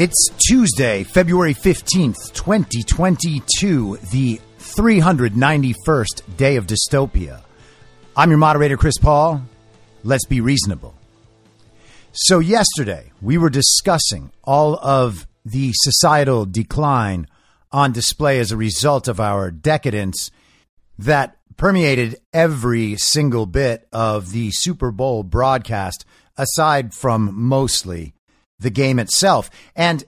It's Tuesday, February 15th, 2022, the 391st day of dystopia. I'm your moderator, Chris Paul. Let's be reasonable. So, yesterday, we were discussing all of the societal decline on display as a result of our decadence that permeated every single bit of the Super Bowl broadcast, aside from mostly the game itself. And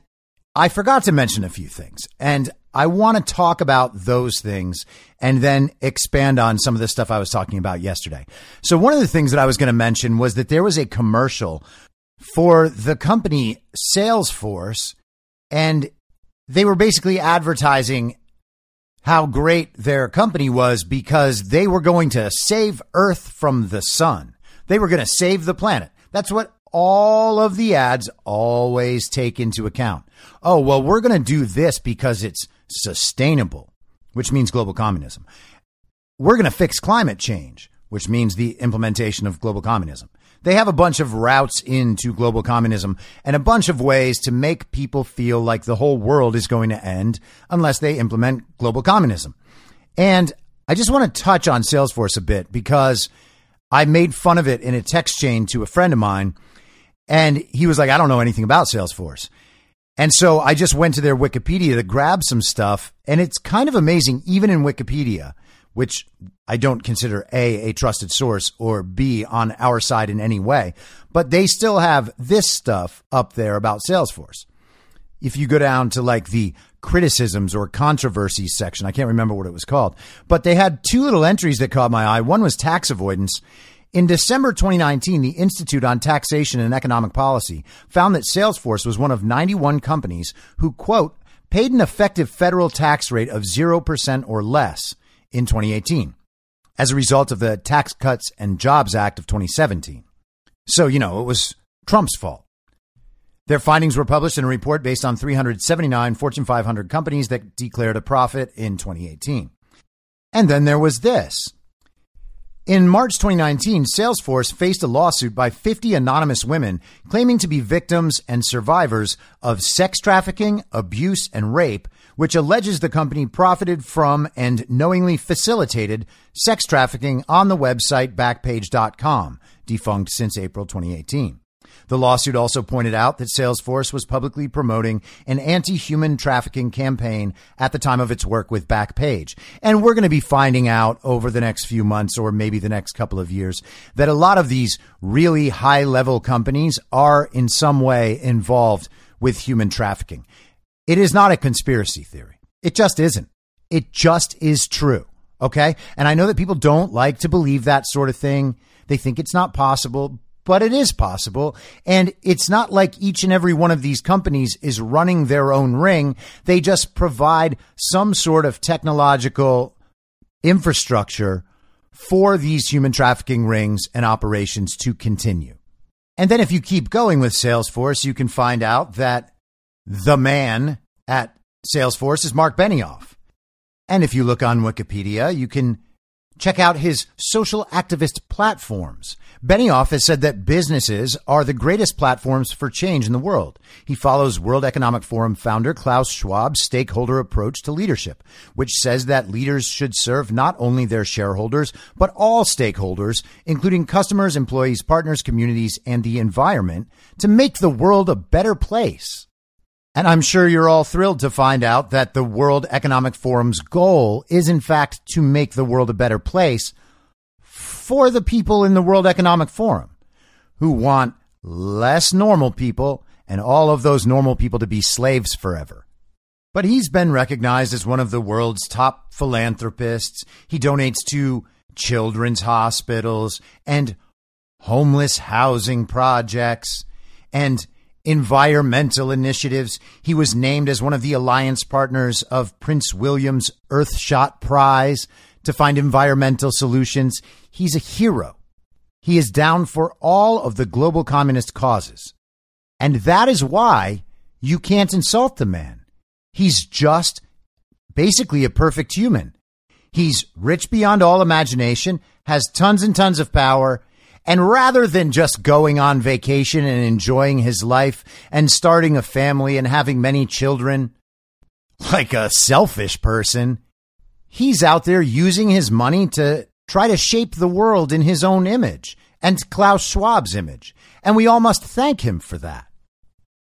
I forgot to mention a few things. And I want to talk about those things and then expand on some of the stuff I was talking about yesterday. So, one of the things that I was going to mention was that there was a commercial for the company Salesforce, and they were basically advertising how great their company was because they were going to save Earth from the sun. They were going to save the planet. That's what all of the ads always take into account. Oh, well, we're going to do this because it's sustainable, which means global communism. We're going to fix climate change, which means the implementation of global communism. They have a bunch of routes into global communism and a bunch of ways to make people feel like the whole world is going to end unless they implement global communism. And I just want to touch on Salesforce a bit because I made fun of it in a text chain to a friend of mine. And he was like, I don't know anything about Salesforce. And so I just went to their Wikipedia to grab some stuff. And it's kind of amazing, even in Wikipedia, which I don't consider A, a trusted source, or B, on our side in any way. But they still have this stuff up there about Salesforce. If you go down to like the criticisms or controversies section, I can't remember what it was called, but they had two little entries that caught my eye. One was tax avoidance. In December 2019, the Institute on Taxation and Economic Policy found that Salesforce was one of 91 companies who, quote, paid an effective federal tax rate of 0% or less in 2018 as a result of the Tax Cuts and Jobs Act of 2017. So, you know, it was Trump's fault. Their findings were published in a report based on 379 Fortune 500 companies that declared a profit in 2018. And then there was this. In March 2019, Salesforce faced a lawsuit by 50 anonymous women claiming to be victims and survivors of sex trafficking, abuse, and rape, which alleges the company profited from and knowingly facilitated sex trafficking on the website Backpage.com, defunct since April 2018. The lawsuit also pointed out that Salesforce was publicly promoting an anti human trafficking campaign at the time of its work with Backpage. And we're going to be finding out over the next few months or maybe the next couple of years that a lot of these really high level companies are in some way involved with human trafficking. It is not a conspiracy theory. It just isn't. It just is true. Okay. And I know that people don't like to believe that sort of thing. They think it's not possible, but it is possible. And it's not like each and every one of these companies is running their own ring. They just provide some sort of technological infrastructure for these human trafficking rings and operations to continue. And then if you keep going with Salesforce, you can find out that the man at Salesforce is Mark Benioff. And if you look on Wikipedia, you can Check out his social activist platforms. Benioff has said that businesses are the greatest platforms for change in the world. He follows World Economic Forum founder Klaus Schwab's stakeholder approach to leadership, which says that leaders should serve not only their shareholders, but all stakeholders, including customers, employees, partners, communities, and the environment, to make the world a better place. And I'm sure you're all thrilled to find out that the World Economic Forum's goal is, in fact, to make the world a better place for the people in the World Economic Forum who want less normal people and all of those normal people to be slaves forever. But he's been recognized as one of the world's top philanthropists. He donates to children's hospitals and homeless housing projects and environmental initiatives. He was named as one of the alliance partners of Prince William's Earthshot Prize to find environmental solutions. He's a hero. He is down for all of the global communist causes. And that is why you can't insult the man. He's just basically a perfect human. He's rich beyond all imagination, has tons and tons of power, and rather than just going on vacation and enjoying his life and starting a family and having many children, like a selfish person, he's out there using his money to try to shape the world in his own image and Klaus Schwab's image. And we all must thank him for that.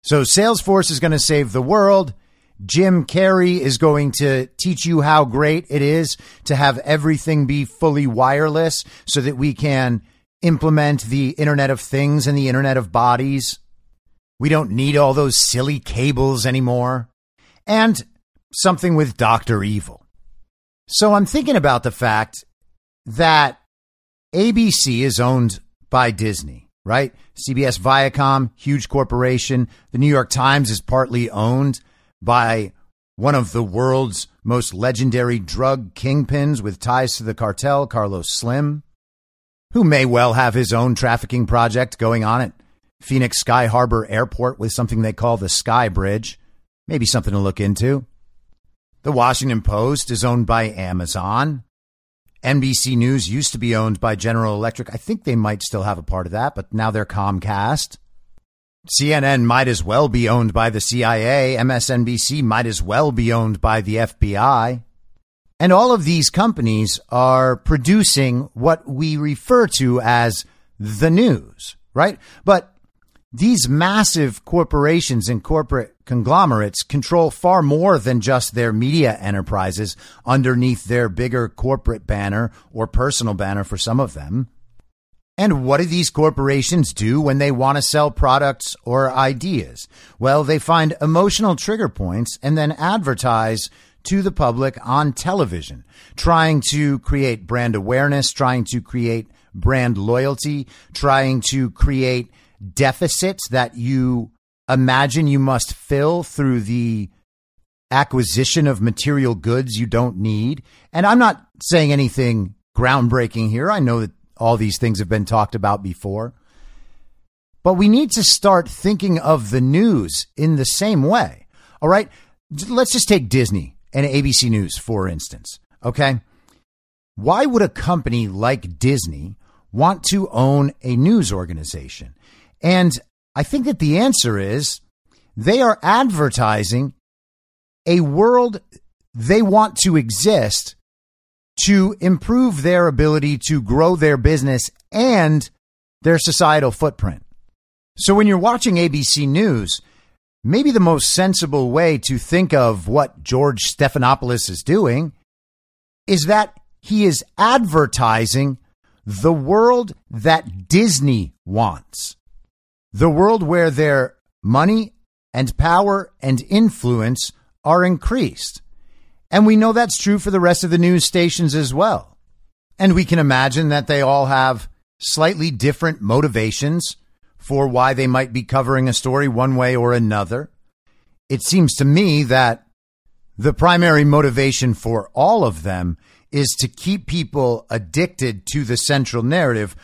So Salesforce is going to save the world. Jim Carrey is going to teach you how great it is to have everything be fully wireless so that we can implement the Internet of Things and the Internet of Bodies. We don't need all those silly cables anymore. And something with Dr. Evil. So I'm thinking about the fact that ABC is owned by Disney, right? CBS Viacom, huge corporation. The New York Times is partly owned by one of the world's most legendary drug kingpins with ties to the cartel, Carlos Slim, who may well have his own trafficking project going on at Phoenix Sky Harbor Airport with something they call the Sky Bridge. Maybe something to look into. The Washington Post is owned by Amazon. NBC News used to be owned by General Electric. I think they might still have a part of that, but now they're Comcast. CNN might as well be owned by the CIA. MSNBC might as well be owned by the FBI. And all of these companies are producing what we refer to as the news, right? But these massive corporations and corporate conglomerates control far more than just their media enterprises underneath their bigger corporate banner or personal banner for some of them. And what do these corporations do when they want to sell products or ideas? Well, they find emotional trigger points and then advertise to the public on television, trying to create brand awareness, trying to create brand loyalty, trying to create deficits that you imagine you must fill through the acquisition of material goods you don't need. And I'm not saying anything groundbreaking here. I know that all these things have been talked about before. But we need to start thinking of the news in the same way. All right. Let's just take Disney and ABC News, for instance. Okay. Why would a company like Disney want to own a news organization? And I think that the answer is they are advertising a world they want to exist to improve their ability to grow their business and their societal footprint. So when you're watching ABC News, maybe the most sensible way to think of what George Stephanopoulos is doing is that he is advertising the world that Disney wants the world where their money and power and influence are increased. And we know that's true for the rest of the news stations as well. And we can imagine that they all have slightly different motivations for why they might be covering a story one way or another. It seems to me that the primary motivation for all of them is to keep people addicted to the central narrative.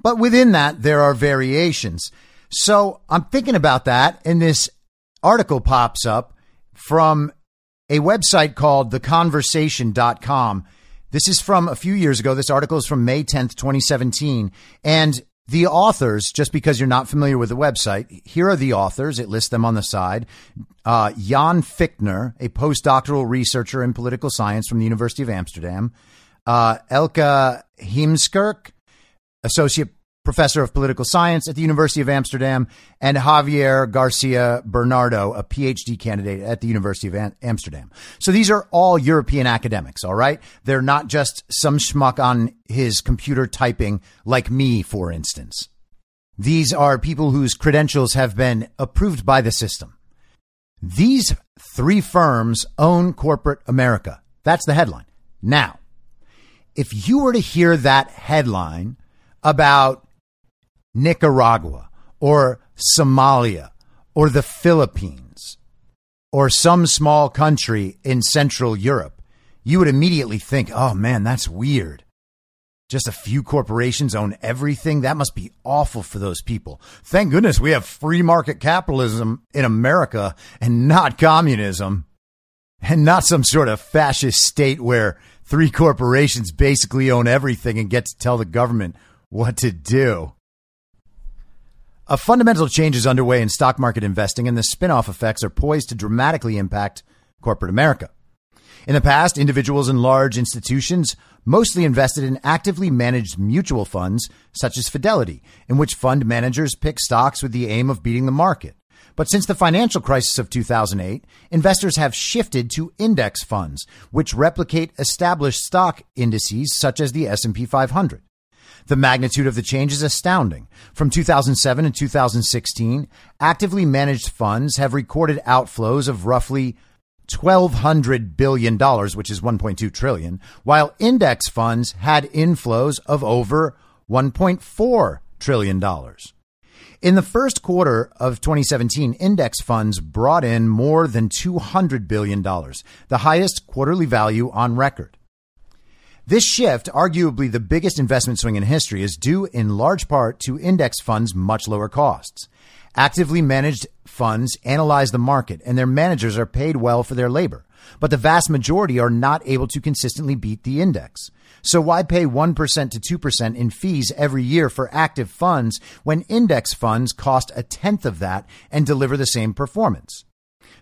But within that, there are variations. So I'm thinking about that, and this article pops up from a website called theconversation.com. This is from a few years ago. This article is from May 10th, 2017. And the authors, just because you're not familiar with the website, here are the authors. It lists them on the side. Uh, Jan Fichtner, a postdoctoral researcher in political science from the University of Amsterdam. Uh, Eelke Heemskerk, associate professor of political science at the University of Amsterdam, and Javier Garcia Bernardo, a PhD candidate at the University of Amsterdam. So these are all European academics, all right? They're not just some schmuck on his computer typing like me, for instance. These are people whose credentials have been approved by the system. These three firms own corporate America. That's the headline. Now, if you were to hear that headline about Nicaragua or Somalia or the Philippines or some small country in Central Europe, you would immediately think, oh man, that's weird. Just a few corporations own everything. That must be awful for those people. Thank goodness we have free market capitalism in America and not communism and not some sort of fascist state where three corporations basically own everything and get to tell the government what to do. A fundamental change is underway in stock market investing, and the spin off effects are poised to dramatically impact corporate America. In the past, individuals and large institutions mostly invested in actively managed mutual funds, such as Fidelity, in which fund managers pick stocks with the aim of beating the market. But since the financial crisis of 2008, investors have shifted to index funds, which replicate established stock indices such as the S&P 500. The magnitude of the change is astounding. From 2007 and 2016, actively managed funds have recorded outflows of roughly $1200 billion, which is 1.2 trillion, while index funds had inflows of over 1.4 trillion dollars. In the first quarter of 2017, index funds brought in more than $200 billion, the highest quarterly value on record. This shift, arguably the biggest investment swing in history, is due in large part to index funds' much lower costs. Actively managed funds analyze the market and their managers are paid well for their labor, but the vast majority are not able to consistently beat the index. So why pay 1% to 2% in fees every year for active funds when index funds cost a tenth of that and deliver the same performance?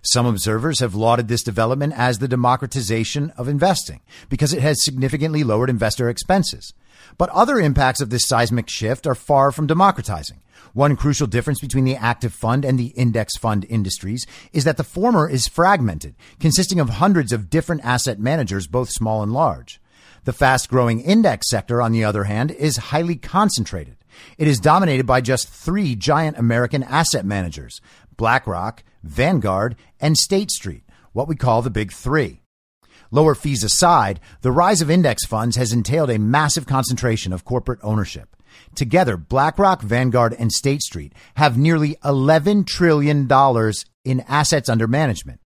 Some observers have lauded this development as the democratization of investing because it has significantly lowered investor expenses. But other impacts of this seismic shift are far from democratizing. One crucial difference between the active fund and the index fund industries is that the former is fragmented, consisting of hundreds of different asset managers, both small and large. The fast growing index sector, on the other hand, is highly concentrated. It is dominated by just three giant American asset managers, BlackRock, Vanguard, and State Street, what we call the Big Three. Lower fees aside, the rise of index funds has entailed a massive concentration of corporate ownership. Together, BlackRock, Vanguard, and State Street have nearly $11 trillion in assets under management.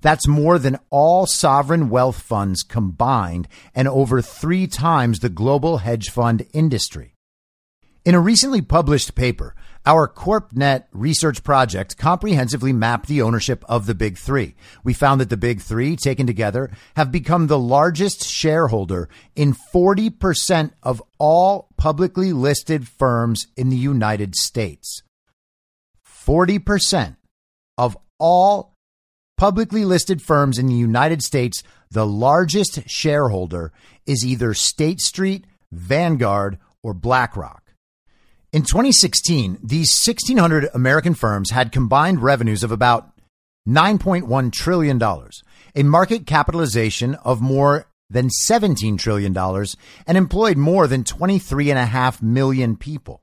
That's more than all sovereign wealth funds combined and over three times the global hedge fund industry. In a recently published paper, our CorpNet research project comprehensively mapped the ownership of the big three. We found that the big three, taken together, have become the largest shareholder in 40% of all publicly listed firms in the United States. 40% of all publicly listed firms in the United States, the largest shareholder is either State Street, Vanguard, or BlackRock. In 2016, these 1,600 American firms had combined revenues of about $9.1 trillion, a market capitalization of more than $17 trillion, and employed more than 23.5 million people.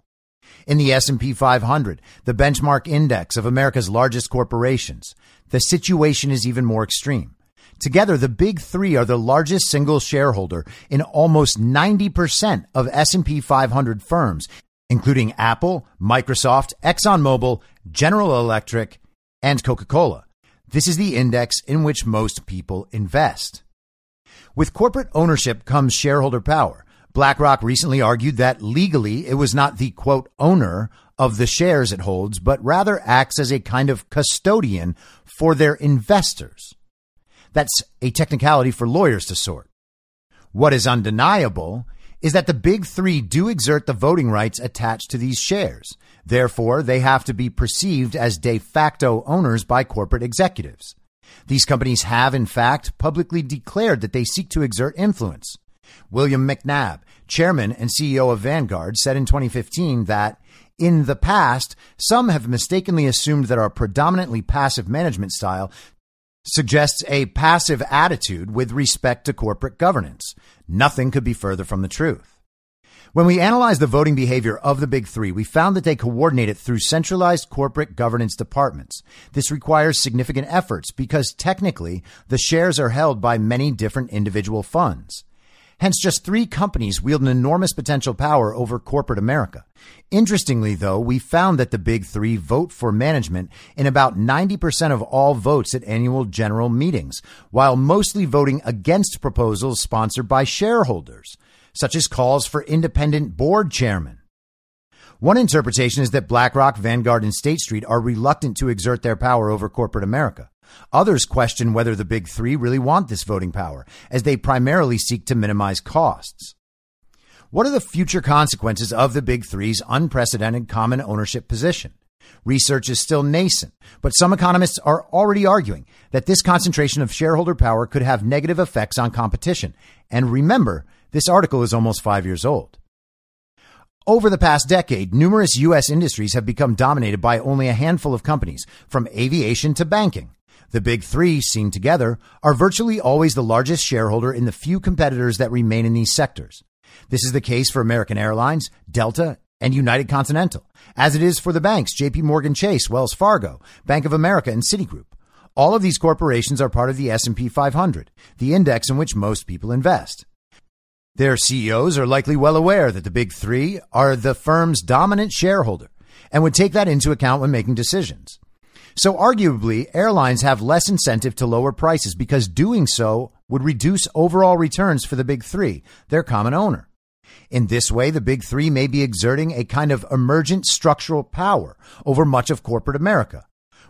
In the S&P 500, the benchmark index of America's largest corporations, the situation is even more extreme. Together, the big three are the largest single shareholder in almost 90% of S&P 500 firms including Apple, Microsoft, ExxonMobil, General Electric, and Coca Cola. This is the index in which most people invest. With corporate ownership comes shareholder power. BlackRock recently argued that legally it was not the quote owner of the shares it holds, but rather acts as a kind of custodian for their investors. That's a technicality for lawyers to sort. What is undeniable is that the big three do exert the voting rights attached to these shares. Therefore, they have to be perceived as de facto owners by corporate executives. These companies have, in fact, publicly declared that they seek to exert influence. William McNabb, chairman and CEO of Vanguard, said in 2015 that in the past, some have mistakenly assumed that our predominantly passive management style suggests a passive attitude with respect to corporate governance. Nothing could be further from the truth. When we analyzed the voting behavior of the big three, we found that they coordinate it through centralized corporate governance departments. This requires significant efforts because technically the shares are held by many different individual funds. Hence, just three companies wield an enormous potential power over corporate America. Interestingly, though, we found that the big three vote for management in about 90% of all votes at annual general meetings, while mostly voting against proposals sponsored by shareholders, such as calls for independent board chairmen. One interpretation is that BlackRock, Vanguard, and State Street are reluctant to exert their power over corporate America. Others question whether the big three really want this voting power, as they primarily seek to minimize costs. What are the future consequences of the big three's unprecedented common ownership position? Research is still nascent, but some economists are already arguing that this concentration of shareholder power could have negative effects on competition. And remember, this article is almost five years old. Over the past decade, numerous U.S. industries have become dominated by only a handful of companies, from aviation to banking. The big three, seen together, are virtually always the largest shareholder in the few competitors that remain in these sectors. This is the case for American Airlines, Delta, and United Continental, as it is for the banks JP Morgan Chase, Wells Fargo, Bank of America, and Citigroup. All of these corporations are part of the S&P 500, the index in which most people invest. Their CEOs are likely well aware that the big 3 are the firm's dominant shareholder and would take that into account when making decisions. So arguably, airlines have less incentive to lower prices because doing so would reduce overall returns for the big three, their common owner. In this way, the big three may be exerting a kind of emergent structural power over much of corporate America.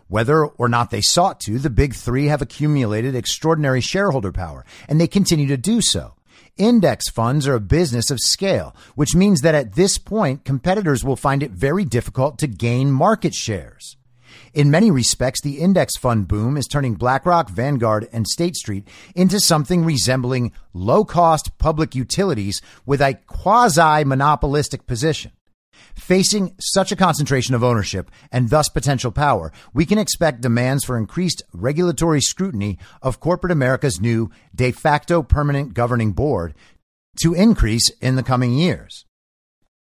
Whether or not they sought to, the big three have accumulated extraordinary shareholder power, and they continue to do so. Index funds are a business of scale, which means that at this point, competitors will find it very difficult to gain market shares. In many respects, the index fund boom is turning BlackRock, Vanguard, and State Street into something resembling low cost public utilities with a quasi monopolistic position. Facing such a concentration of ownership and thus potential power, we can expect demands for increased regulatory scrutiny of corporate America's new de facto permanent governing board to increase in the coming years.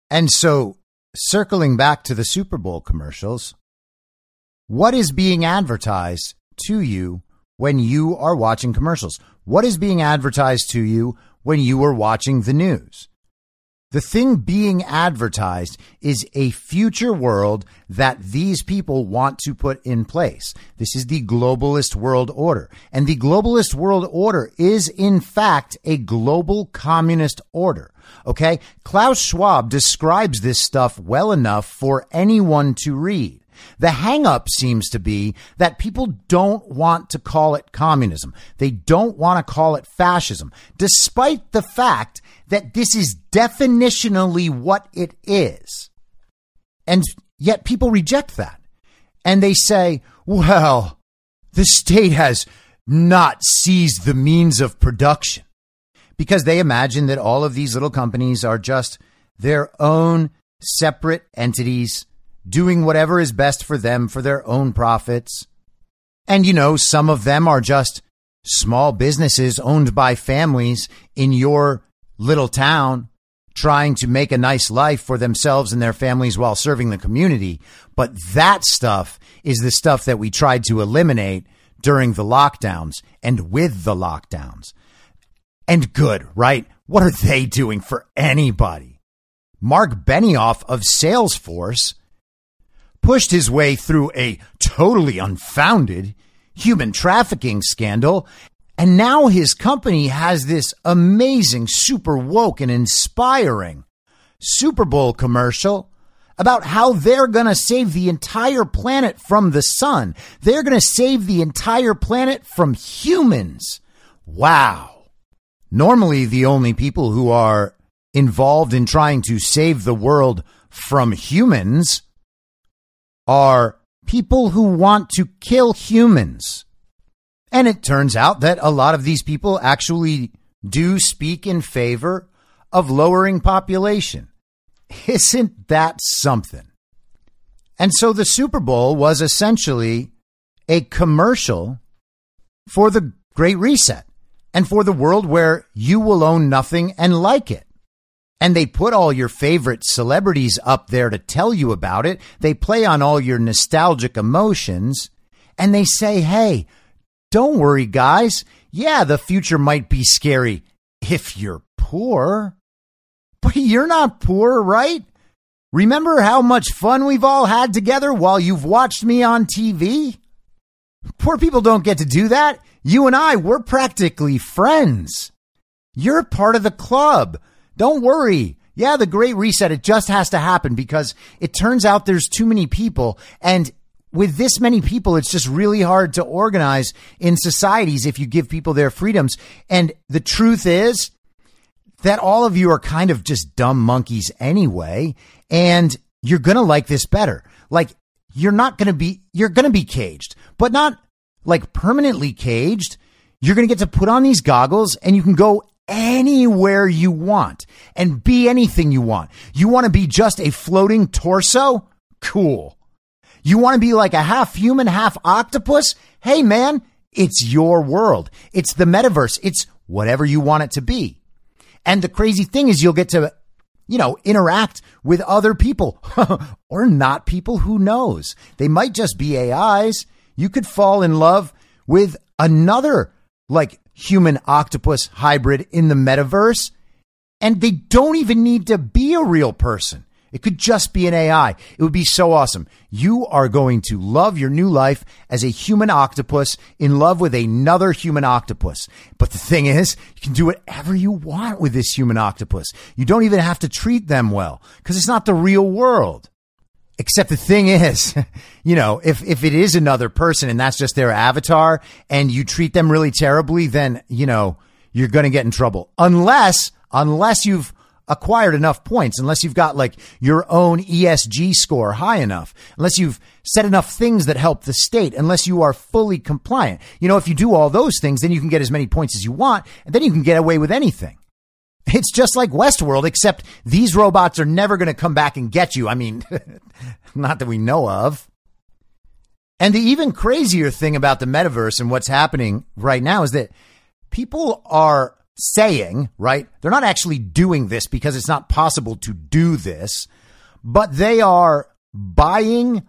And so, circling back to the Super Bowl commercials, what is being advertised to you when you are watching commercials? What is being advertised to you when you are watching the news? The thing being advertised is a future world that these people want to put in place. This is the globalist world order. And the globalist world order is, in fact, a global communist order. Okay? Klaus Schwab describes this stuff well enough for anyone to read. The hangup seems to be that people don't want to call it communism. They don't want to call it fascism, despite the fact that this is definitionally what it is. And yet people reject that. And they say, well, the state has not seized the means of production because they imagine that all of these little companies are just their own separate entities doing whatever is best for them for their own profits. And you know, some of them are just small businesses owned by families in your little town trying to make a nice life for themselves and their families while serving the community. But that stuff is the stuff that we tried to eliminate during the lockdowns and with the lockdowns. And good, right? What are they doing for anybody? Mark Benioff of Salesforce pushed his way through a totally unfounded human trafficking scandal. And now his company has this amazing, super woke and inspiring Super Bowl commercial about how they're going to save the entire planet from the sun. They're going to save the entire planet from humans. Wow. Normally, the only people who are involved in trying to save the world from humans are people who want to kill humans. And it turns out that a lot of these people actually do speak in favor of lowering population. Isn't that something? And so the Super Bowl was essentially a commercial for the Great Reset and for the world where you will own nothing and like it. And they put all your favorite celebrities up there to tell you about it. They play on all your nostalgic emotions and they say, hey, don't worry, guys. Yeah, the future might be scary if you're poor. But you're not poor, right? Remember how much fun we've all had together while you've watched me on TV? Poor people don't get to do that. You and I, we're practically friends. You're part of the club. Don't worry. Yeah, the great reset, it just has to happen because it turns out there's too many people. And with this many people, it's just really hard to organize in societies if you give people their freedoms. And the truth is that all of you are kind of just dumb monkeys anyway. And you're going to like this better. Like, you're not going to be, you're going to be caged, but not like permanently caged. You're going to get to put on these goggles and you can go anywhere you want and be anything you want. You want to be just a floating torso? Cool. You want to be like a half human, half octopus? Hey man, it's your world. It's the metaverse. It's whatever you want it to be. And the crazy thing is you'll get to, you know, interact with other people or not people. Who knows? They might just be AIs. You could fall in love with another like human octopus hybrid in the metaverse. And they don't even need to be a real person. It could just be an AI. It would be so awesome. You are going to love your new life as a human octopus in love with another human octopus. But the thing is, you can do whatever you want with this human octopus. You don't even have to treat them well because it's not the real world. Except the thing is, you know, if, if it is another person and that's just their avatar and you treat them really terribly, then, you know, you're going to get in trouble. Unless, unless you've acquired enough points, unless you've got like your own ESG score high enough, unless you've said enough things that help the state, unless you are fully compliant. You know, if you do all those things, then you can get as many points as you want, and then you can get away with anything. It's just like Westworld, except these robots are never going to come back and get you. I mean, not that we know of. And the even crazier thing about the metaverse and what's happening right now is that people are saying, right? They're not actually doing this because it's not possible to do this, but they are buying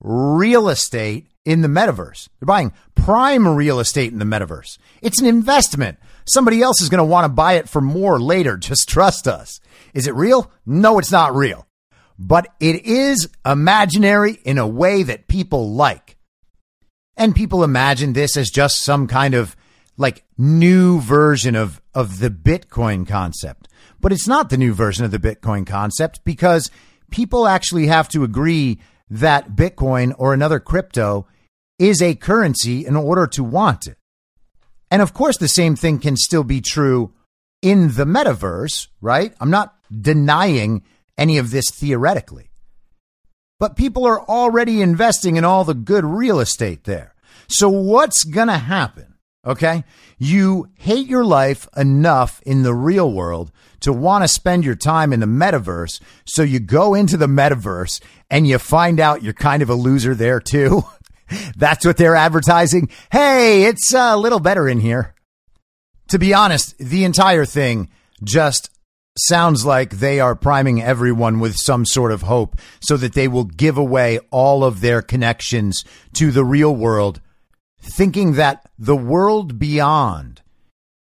real estate in the metaverse. They're buying prime real estate in the metaverse. It's an investment. Somebody else is going to want to buy it for more later. Just trust us. Is it real? No, it's not real. But it is imaginary in a way that people like. And people imagine this as just some kind of like new version of, of the Bitcoin concept. But it's not the new version of the Bitcoin concept because people actually have to agree that Bitcoin or another crypto is a currency in order to want it. And of course, the same thing can still be true in the metaverse, right? I'm not denying any of this theoretically. But people are already investing in all the good real estate there. So what's going to happen Okay. You hate your life enough in the real world to want to spend your time in the metaverse. So you go into the metaverse and you find out you're kind of a loser there too. That's what they're advertising. Hey, it's a little better in here. To be honest, the entire thing just sounds like they are priming everyone with some sort of hope so that they will give away all of their connections to the real world thinking that the world beyond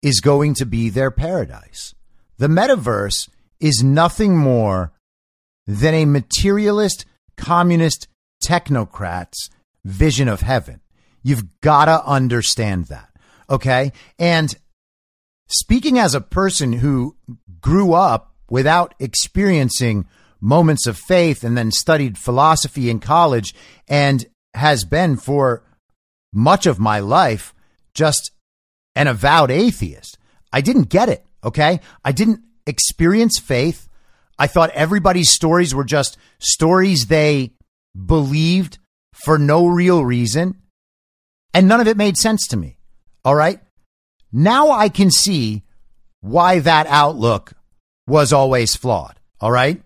is going to be their paradise. The metaverse is nothing more than a materialist, communist, technocrat's vision of heaven. You've got to understand that. Okay. And speaking as a person who grew up without experiencing moments of faith and then studied philosophy in college and has been for much of my life just an avowed atheist. I didn't get it. Okay. I didn't experience faith. I thought everybody's stories were just stories they believed for no real reason. And none of it made sense to me. All right. Now I can see why that outlook was always flawed. All right.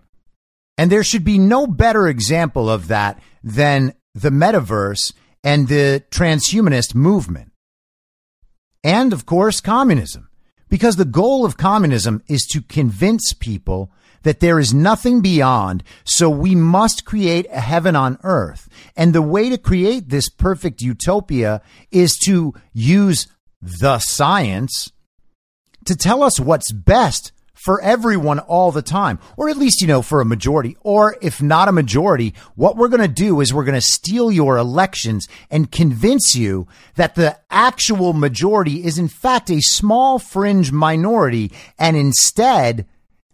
And there should be no better example of that than the metaverse and the transhumanist movement. And of course, communism. Because the goal of communism is to convince people that there is nothing beyond, so we must create a heaven on earth. And the way to create this perfect utopia is to use the science to tell us what's best for everyone all the time, or at least, you know, for a majority. Or if not a majority, what we're going to do is we're going to steal your elections and convince you that the actual majority is in fact a small fringe minority. And instead,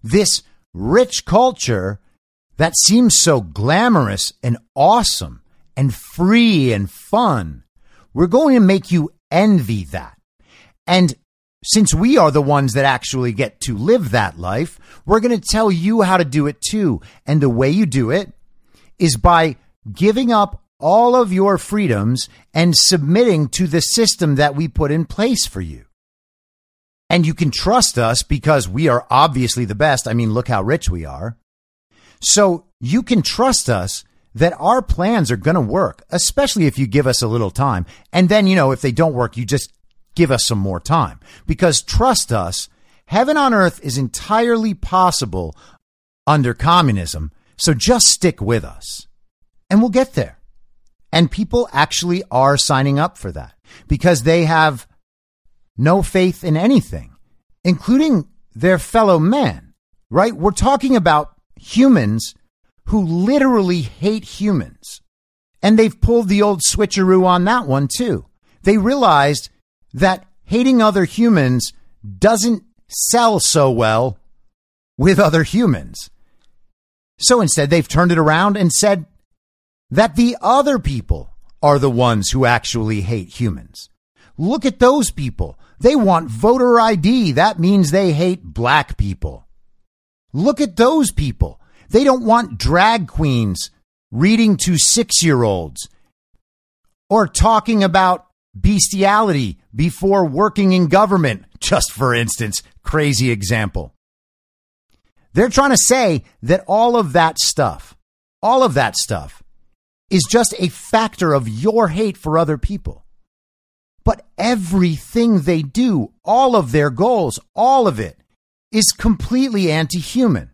this rich culture that seems so glamorous and awesome and free and fun, we're going to make you envy that. And since we are the ones that actually get to live that life, we're going to tell you how to do it too. And the way you do it is by giving up all of your freedoms and submitting to the system that we put in place for you. And you can trust us because we are obviously the best. I mean, look how rich we are. So you can trust us that our plans are going to work, especially if you give us a little time. And then, you know, if they don't work, you just give us some more time. Because trust us, heaven on earth is entirely possible under communism. So just stick with us and we'll get there. And people actually are signing up for that because they have no faith in anything, including their fellow men, right? We're talking about humans who literally hate humans. And they've pulled the old switcheroo on that one too. They realized that hating other humans doesn't sell so well with other humans. So instead, they've turned it around and said that the other people are the ones who actually hate humans. Look at those people. They want voter ID. That means they hate black people. Look at those people. They don't want drag queens reading to six year olds or talking about bestiality before working in government, just for instance, crazy example. They're trying to say that all of that stuff, all of that stuff is just a factor of your hate for other people. Everything they do, all of their goals, all of it is completely anti human.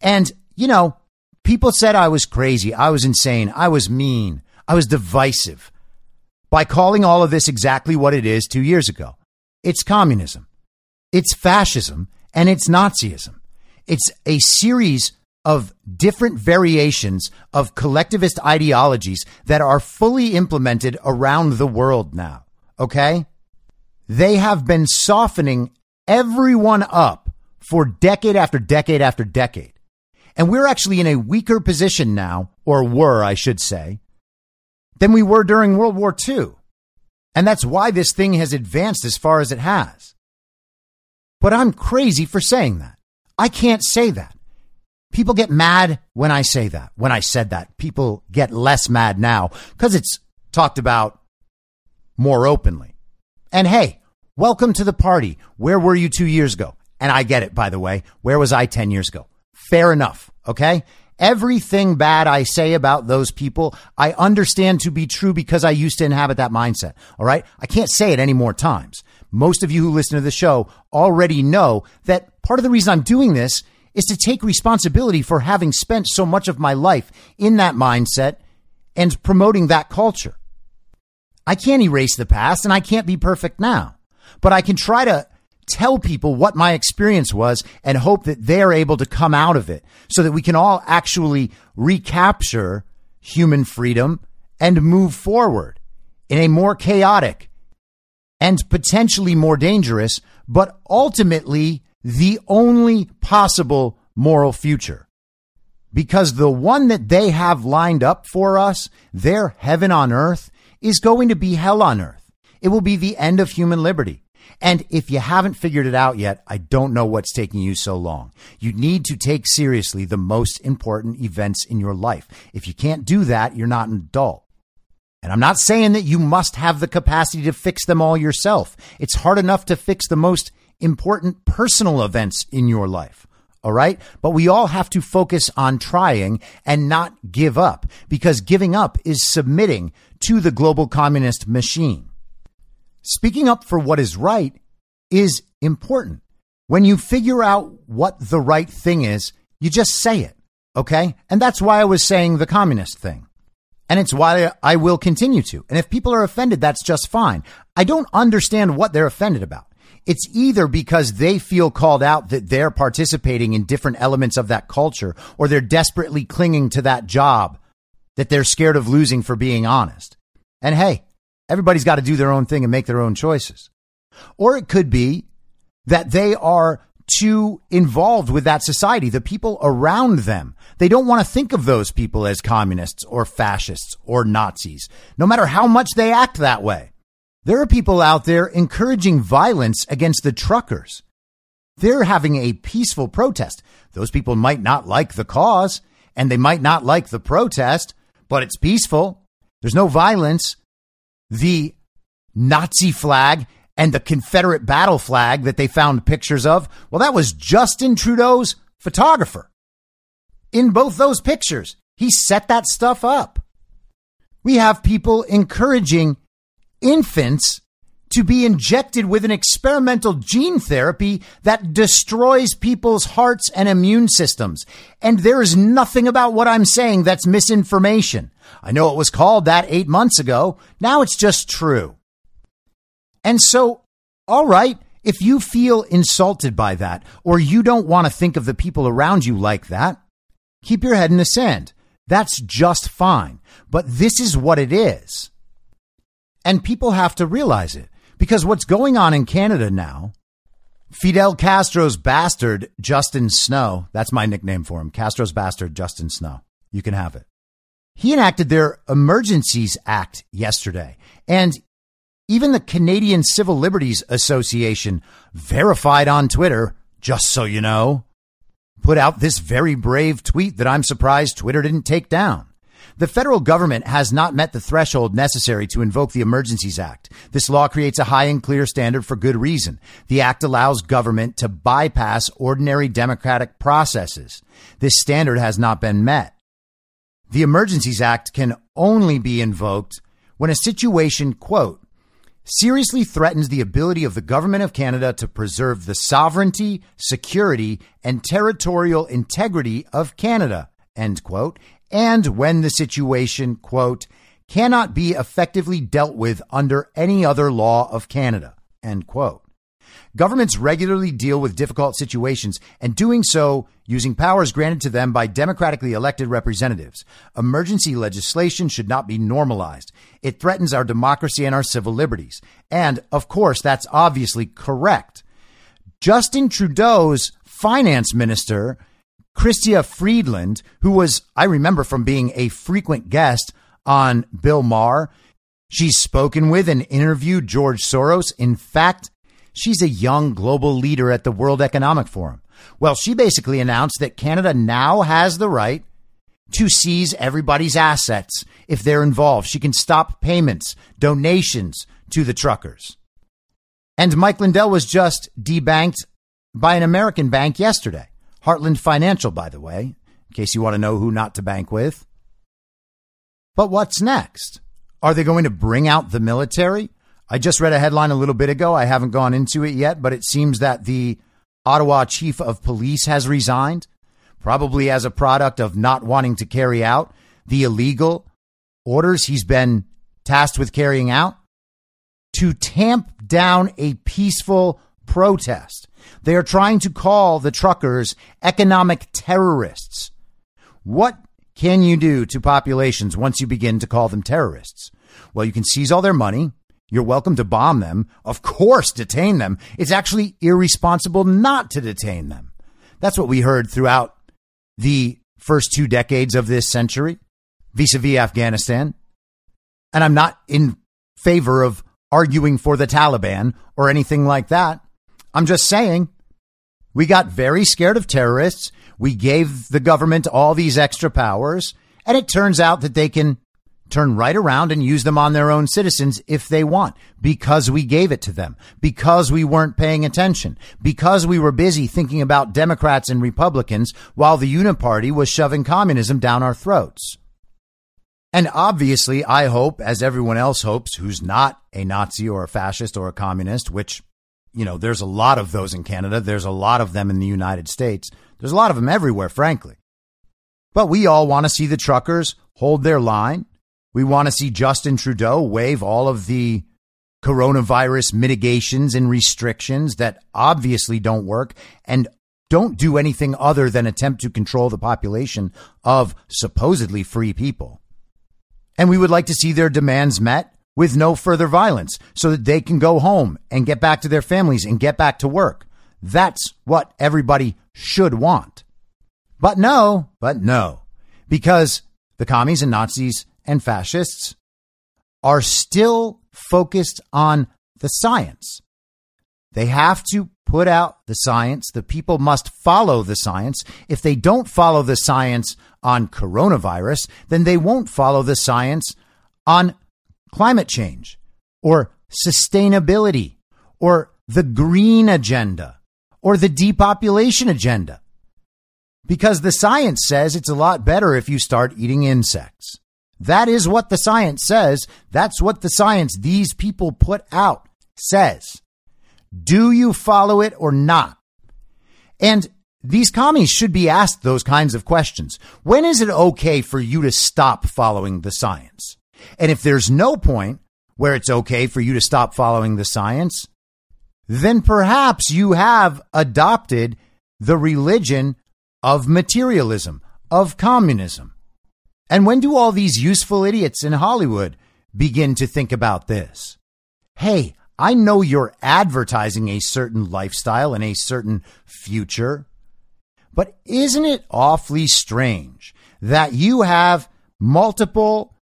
And, you know, people said I was crazy. I was insane. I was mean. I was divisive by calling all of this exactly what it is two years ago. It's communism. It's fascism and it's Nazism. It's a series of different variations of collectivist ideologies that are fully implemented around the world now. Okay? They have been softening everyone up for decade after decade after decade. And we're actually in a weaker position now, or were, I should say, than we were during World War II. And that's why this thing has advanced as far as it has. But I'm crazy for saying that. I can't say that. People get mad when I say that, when I said that. People get less mad now because it's talked about more openly. And hey, welcome to the party. Where were you two years ago? And I get it, by the way. Where was I 10 years ago? Fair enough. Okay. Everything bad I say about those people, I understand to be true because I used to inhabit that mindset. All right. I can't say it any more times. Most of you who listen to the show already know that part of the reason I'm doing this is to take responsibility for having spent so much of my life in that mindset and promoting that culture. I can't erase the past and I can't be perfect now, but I can try to tell people what my experience was and hope that they're able to come out of it so that we can all actually recapture human freedom and move forward in a more chaotic and potentially more dangerous, but ultimately the only possible moral future. Because the one that they have lined up for us, their heaven on earth, is going to be hell on earth. It will be the end of human liberty. And if you haven't figured it out yet, I don't know what's taking you so long. You need to take seriously the most important events in your life. If you can't do that, you're not an adult. And I'm not saying that you must have the capacity to fix them all yourself. It's hard enough to fix the most important personal events in your life. All right. But we all have to focus on trying and not give up because giving up is submitting to the global communist machine. Speaking up for what is right is important. When you figure out what the right thing is, you just say it. Okay. And that's why I was saying the communist thing. And it's why I will continue to. And if people are offended, that's just fine. I don't understand what they're offended about. It's either because they feel called out that they're participating in different elements of that culture or they're desperately clinging to that job that they're scared of losing for being honest. And hey, everybody's got to do their own thing and make their own choices. Or it could be that they are too involved with that society, the people around them. They don't want to think of those people as communists or fascists or Nazis, no matter how much they act that way. There are people out there encouraging violence against the truckers. They're having a peaceful protest. Those people might not like the cause and they might not like the protest, but it's peaceful. There's no violence. The Nazi flag and the Confederate battle flag that they found pictures of, well, that was Justin Trudeau's photographer. In both those pictures, he set that stuff up. We have people encouraging infants to be injected with an experimental gene therapy that destroys people's hearts and immune systems. And there is nothing about what I'm saying that's misinformation. I know it was called that eight months ago. Now it's just true. And so, all right, if you feel insulted by that, or you don't want to think of the people around you like that, keep your head in the sand. That's just fine. But this is what it is. And people have to realize it because what's going on in Canada now, Fidel Castro's bastard, Justin Snow, that's my nickname for him, Castro's bastard, Justin Snow. You can have it. He enacted their Emergencies Act yesterday. And even the Canadian Civil Liberties Association verified on Twitter, just so you know, put out this very brave tweet that I'm surprised Twitter didn't take down. The federal government has not met the threshold necessary to invoke the Emergencies Act. This law creates a high and clear standard for good reason. The act allows government to bypass ordinary democratic processes. This standard has not been met. The Emergencies Act can only be invoked when a situation, quote, seriously threatens the ability of the government of Canada to preserve the sovereignty, security, and territorial integrity of Canada, end quote, and when the situation, quote, cannot be effectively dealt with under any other law of Canada, end quote. Governments regularly deal with difficult situations and doing so using powers granted to them by democratically elected representatives. Emergency legislation should not be normalized. It threatens our democracy and our civil liberties. And of course, that's obviously correct. Justin Trudeau's finance minister Chrystia Freeland, who was, I remember from being a frequent guest on Bill Maher. She's spoken with and interviewed George Soros. In fact, she's a young global leader at the World Economic Forum. Well, she basically announced that Canada now has the right to seize everybody's assets if they're involved. She can stop payments, donations to the truckers. And Mike Lindell was just debanked by an American bank yesterday. Heartland Financial, by the way, in case you want to know who not to bank with. But what's next? Are they going to bring out the military? I just read a headline a little bit ago. I haven't gone into it yet, but it seems that the Ottawa chief of police has resigned, probably as a product of not wanting to carry out the illegal orders he's been tasked with carrying out to tamp down a peaceful protest. They are trying to call the truckers economic terrorists. What can you do to populations once you begin to call them terrorists? Well, you can seize all their money. You're welcome to bomb them. Of course, detain them. It's actually irresponsible not to detain them. That's what we heard throughout the first two decades of this century vis a vis Afghanistan. And I'm not in favor of arguing for the Taliban or anything like that. I'm just saying we got very scared of terrorists. We gave the government all these extra powers, and it turns out that they can turn right around and use them on their own citizens if they want because we gave it to them, because we weren't paying attention, because we were busy thinking about Democrats and Republicans while the Uniparty was shoving communism down our throats. And obviously, I hope, as everyone else hopes, who's not a Nazi or a fascist or a communist, which, you know, there's a lot of those in Canada. There's a lot of them in the United States. There's a lot of them everywhere, frankly. But we all want to see the truckers hold their line we want to see Justin Trudeau waive all of the coronavirus mitigations and restrictions that obviously don't work and don't do anything other than attempt to control the population of supposedly free people. And we would like to see their demands met with no further violence so that they can go home and get back to their families and get back to work. That's what everybody should want. But no, but no, because the commies and Nazis and fascists are still focused on the science. They have to put out the science. The people must follow the science. If they don't follow the science on coronavirus, then they won't follow the science on climate change or sustainability or the green agenda or the depopulation agenda. Because the science says it's a lot better if you start eating insects. That is what the science says. That's what the science these people put out says. Do you follow it or not? And these commies should be asked those kinds of questions. When is it okay for you to stop following the science? And if there's no point where it's okay for you to stop following the science, then perhaps you have adopted the religion of materialism, of communism. And when do all these useful idiots in Hollywood begin to think about this? Hey, I know you're advertising a certain lifestyle and a certain future, but isn't it awfully strange that you have multiple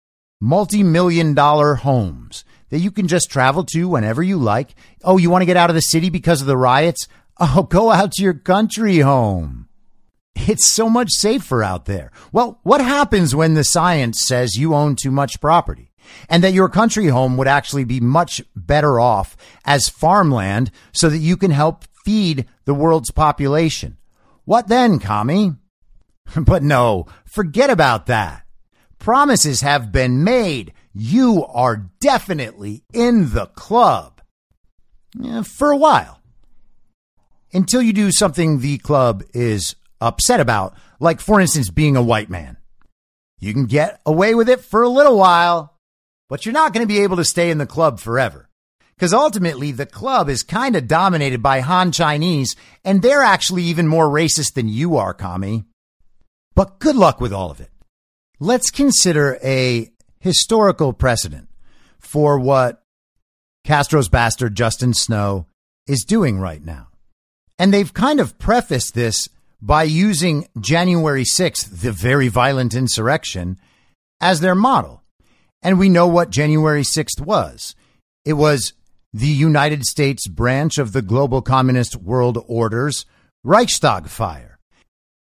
multi million dollar homes that you can just travel to whenever you like? Oh, you want to get out of the city because of the riots? Oh, go out to your country home. It's so much safer out there. Well, what happens when the science says you own too much property? and that your country home would actually be much better off as farmland so that you can help feed the world's population. What then, commie? but no, forget about that. Promises have been made. You are definitely in the club. Eh, for a while. Until you do something the club is upset about, like, for instance, being a white man. You can get away with it for a little while, but you're not going to be able to stay in the club forever. Because ultimately, the club is kind of dominated by Han Chinese, and they're actually even more racist than you are, Kami. But good luck with all of it. Let's consider a historical precedent for what Castro's bastard Justin Snow is doing right now. And they've kind of prefaced this by using January 6th, the very violent insurrection, as their model. And we know what January 6th was. It was the United States branch of the global communist world order's Reichstag fire.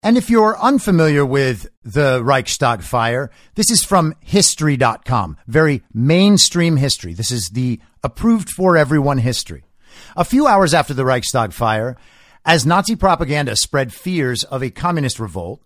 And if you're unfamiliar with the Reichstag fire, this is from history.com, very mainstream history. This is the approved for everyone history. A few hours after the Reichstag fire, as Nazi propaganda spread fears of a communist revolt,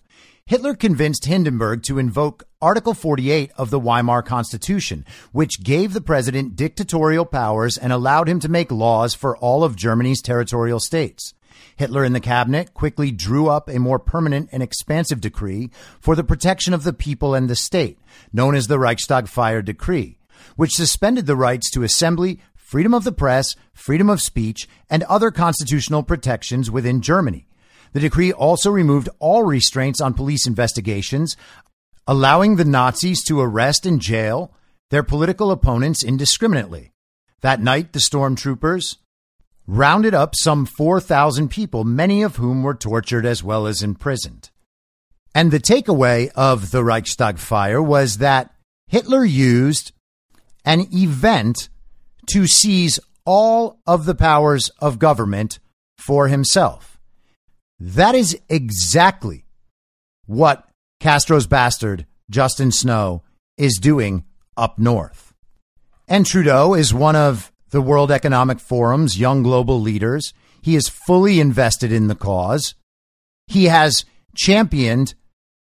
Hitler convinced Hindenburg to invoke Article 48 of the Weimar Constitution, which gave the president dictatorial powers and allowed him to make laws for all of Germany's territorial states. Hitler and the cabinet quickly drew up a more permanent and expansive decree for the protection of the people and the state, known as the Reichstag Fire Decree, which suspended the rights to assembly, freedom of the press, freedom of speech, and other constitutional protections within Germany. The decree also removed all restraints on police investigations, allowing the Nazis to arrest and jail their political opponents indiscriminately. That night, the stormtroopers rounded up some 4,000 people, many of whom were tortured as well as imprisoned. And the takeaway of the Reichstag fire was that Hitler used an event to seize all of the powers of government for himself. That is exactly what Castro's bastard, Justin Snow, is doing up north. And Trudeau is one of the World Economic Forum's young global leaders. He is fully invested in the cause. He has championed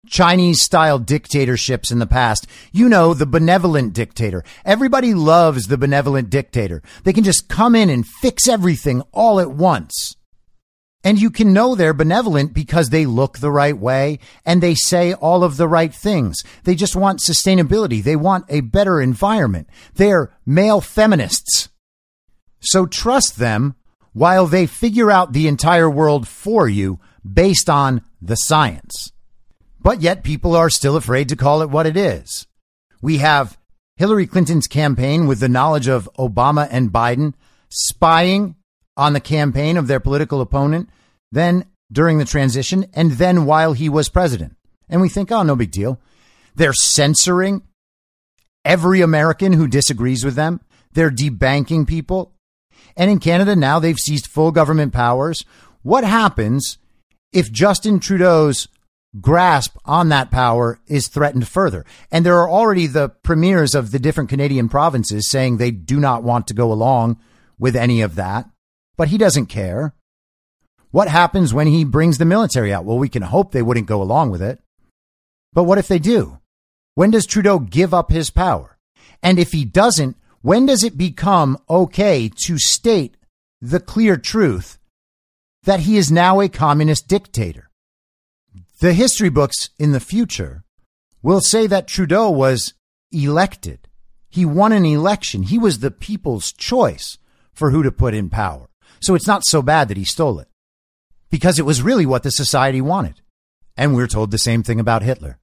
Chinese style dictatorships in the past. You know, the benevolent dictator. Everybody loves the benevolent dictator. They can just come in and fix everything all at once. And you can know they're benevolent because they look the right way and they say all of the right things. They just want sustainability. They want a better environment. They're male feminists. So trust them while they figure out the entire world for you based on the science. But yet people are still afraid to call it what it is. We have Hillary Clinton's campaign with the knowledge of Obama and Biden spying on the campaign of their political opponent, then during the transition, and then while he was president. And we think, oh, no big deal. They're censoring every American who disagrees with them. They're debanking people. And in Canada now, they've seized full government powers. What happens if Justin Trudeau's grasp on that power is threatened further. And there are already the premiers of the different Canadian provinces saying they do not want to go along with any of that, but he doesn't care. What happens when he brings the military out? Well, we can hope they wouldn't go along with it. But what if they do? When does Trudeau give up his power? And if he doesn't, when does it become okay to state the clear truth that he is now a communist dictator? The history books in the future will say that Trudeau was elected. He won an election. He was the people's choice for who to put in power. So it's not so bad that he stole it because it was really what the society wanted. And we're told the same thing about Hitler.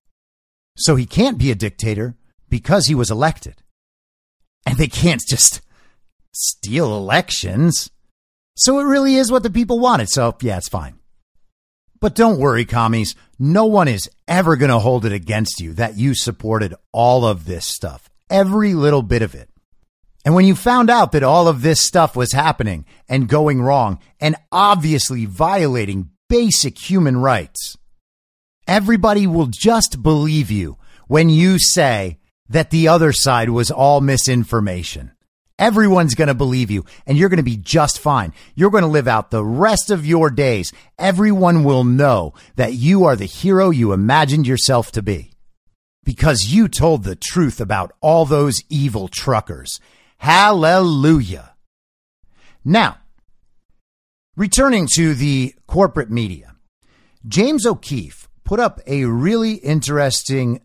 So he can't be a dictator because he was elected. And they can't just steal elections. So it really is what the people wanted. So yeah, it's fine. But don't worry, commies. No one is ever going to hold it against you that you supported all of this stuff, every little bit of it. And when you found out that all of this stuff was happening and going wrong and obviously violating basic human rights, everybody will just believe you when you say that the other side was all misinformation. Everyone's going to believe you and you're going to be just fine. You're going to live out the rest of your days. Everyone will know that you are the hero you imagined yourself to be because you told the truth about all those evil truckers. Hallelujah. Now, returning to the corporate media, James O'Keefe put up a really interesting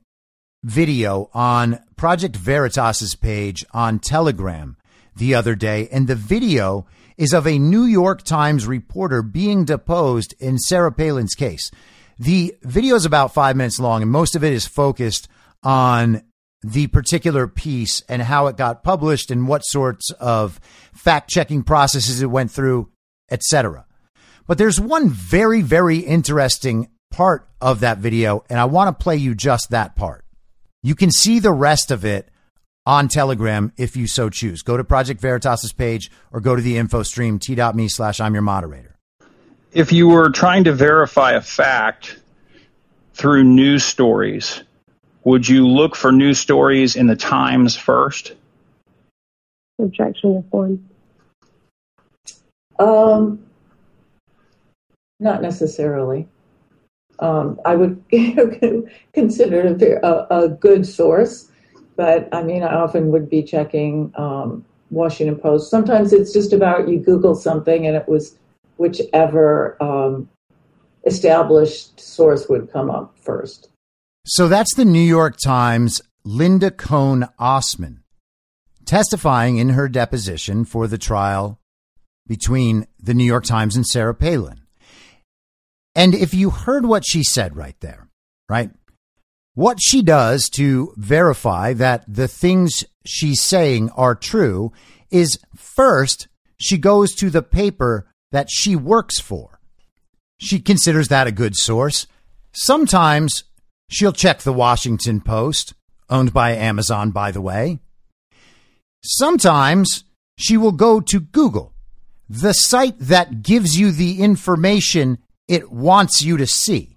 video on Project Veritas's page on Telegram the other day, and the video is of a New York Times reporter being deposed in Sarah Palin's case. The video is about five minutes long, and most of it is focused on the particular piece and how it got published and what sorts of fact checking processes it went through, etc. But there's one very, very interesting part of that video, and I want to play you just that part. You can see the rest of it on Telegram if you so choose. Go to Project Veritas's page or go to the info stream t.me slash I'm your moderator. If you were trying to verify a fact through news stories, would you look for news stories in the Times first? Objection to form. Um, not necessarily. Um, I would consider it a, a, good source but I mean, I often would be checking um, Washington Post. Sometimes it's just about you Google something and it was whichever um, established source would come up first. So that's the New York Times' Linda Cohn Osman testifying in her deposition for the trial between the New York Times and Sarah Palin. And if you heard what she said right there, right? What she does to verify that the things she's saying are true is first, she goes to the paper that she works for. She considers that a good source. Sometimes she'll check the Washington Post, owned by Amazon, by the way. Sometimes she will go to Google, the site that gives you the information it wants you to see.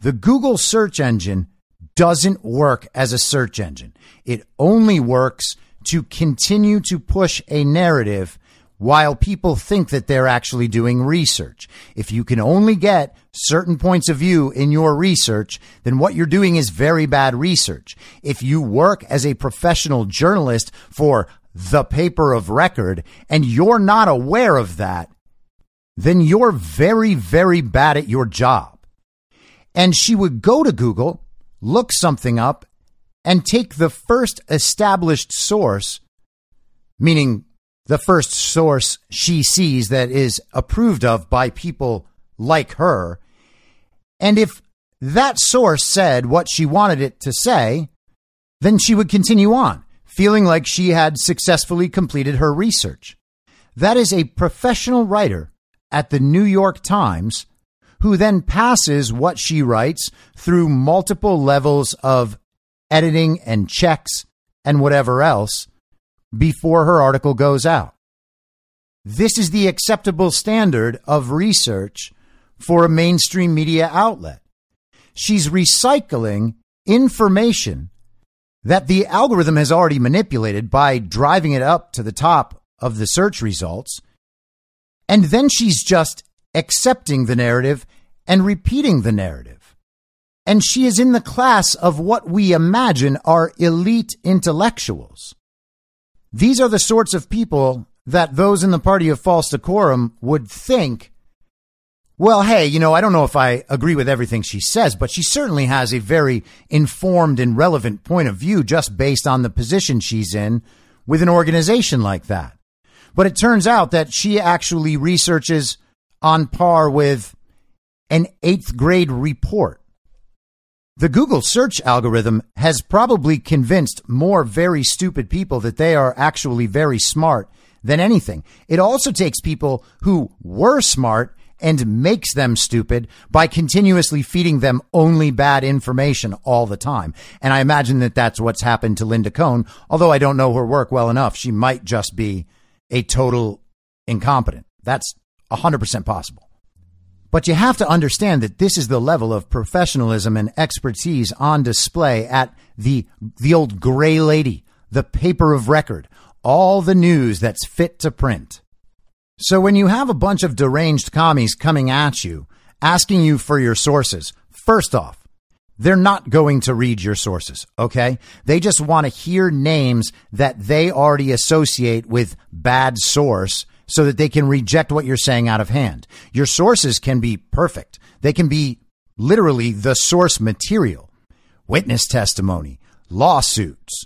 The Google search engine doesn't work as a search engine. It only works to continue to push a narrative while people think that they're actually doing research. If you can only get certain points of view in your research, then what you're doing is very bad research. If you work as a professional journalist for the paper of record and you're not aware of that, then you're very, very bad at your job. And she would go to Google, look something up, and take the first established source, meaning the first source she sees that is approved of by people like her. And if that source said what she wanted it to say, then she would continue on, feeling like she had successfully completed her research. That is a professional writer at the New York Times who then passes what she writes through multiple levels of editing and checks and whatever else before her article goes out. This is the acceptable standard of research for a mainstream media outlet. She's recycling information that the algorithm has already manipulated by driving it up to the top of the search results. And then she's just accepting the narrative and repeating the narrative. And she is in the class of what we imagine are elite intellectuals. These are the sorts of people that those in the party of false decorum would think, well, hey, you know, I don't know if I agree with everything she says, but she certainly has a very informed and relevant point of view just based on the position she's in with an organization like that. But it turns out that she actually researches on par with an eighth grade report. The Google search algorithm has probably convinced more very stupid people that they are actually very smart than anything. It also takes people who were smart and makes them stupid by continuously feeding them only bad information all the time. And I imagine that that's what's happened to Linda Cohn. Although I don't know her work well enough, she might just be a total incompetent. That's 100% possible. But you have to understand that this is the level of professionalism and expertise on display at the, the old gray lady, the paper of record, all the news that's fit to print. So when you have a bunch of deranged commies coming at you, asking you for your sources, first off, they're not going to read your sources, okay? They just want to hear names that they already associate with bad source so that they can reject what you're saying out of hand. Your sources can be perfect. They can be literally the source material, witness testimony, lawsuits,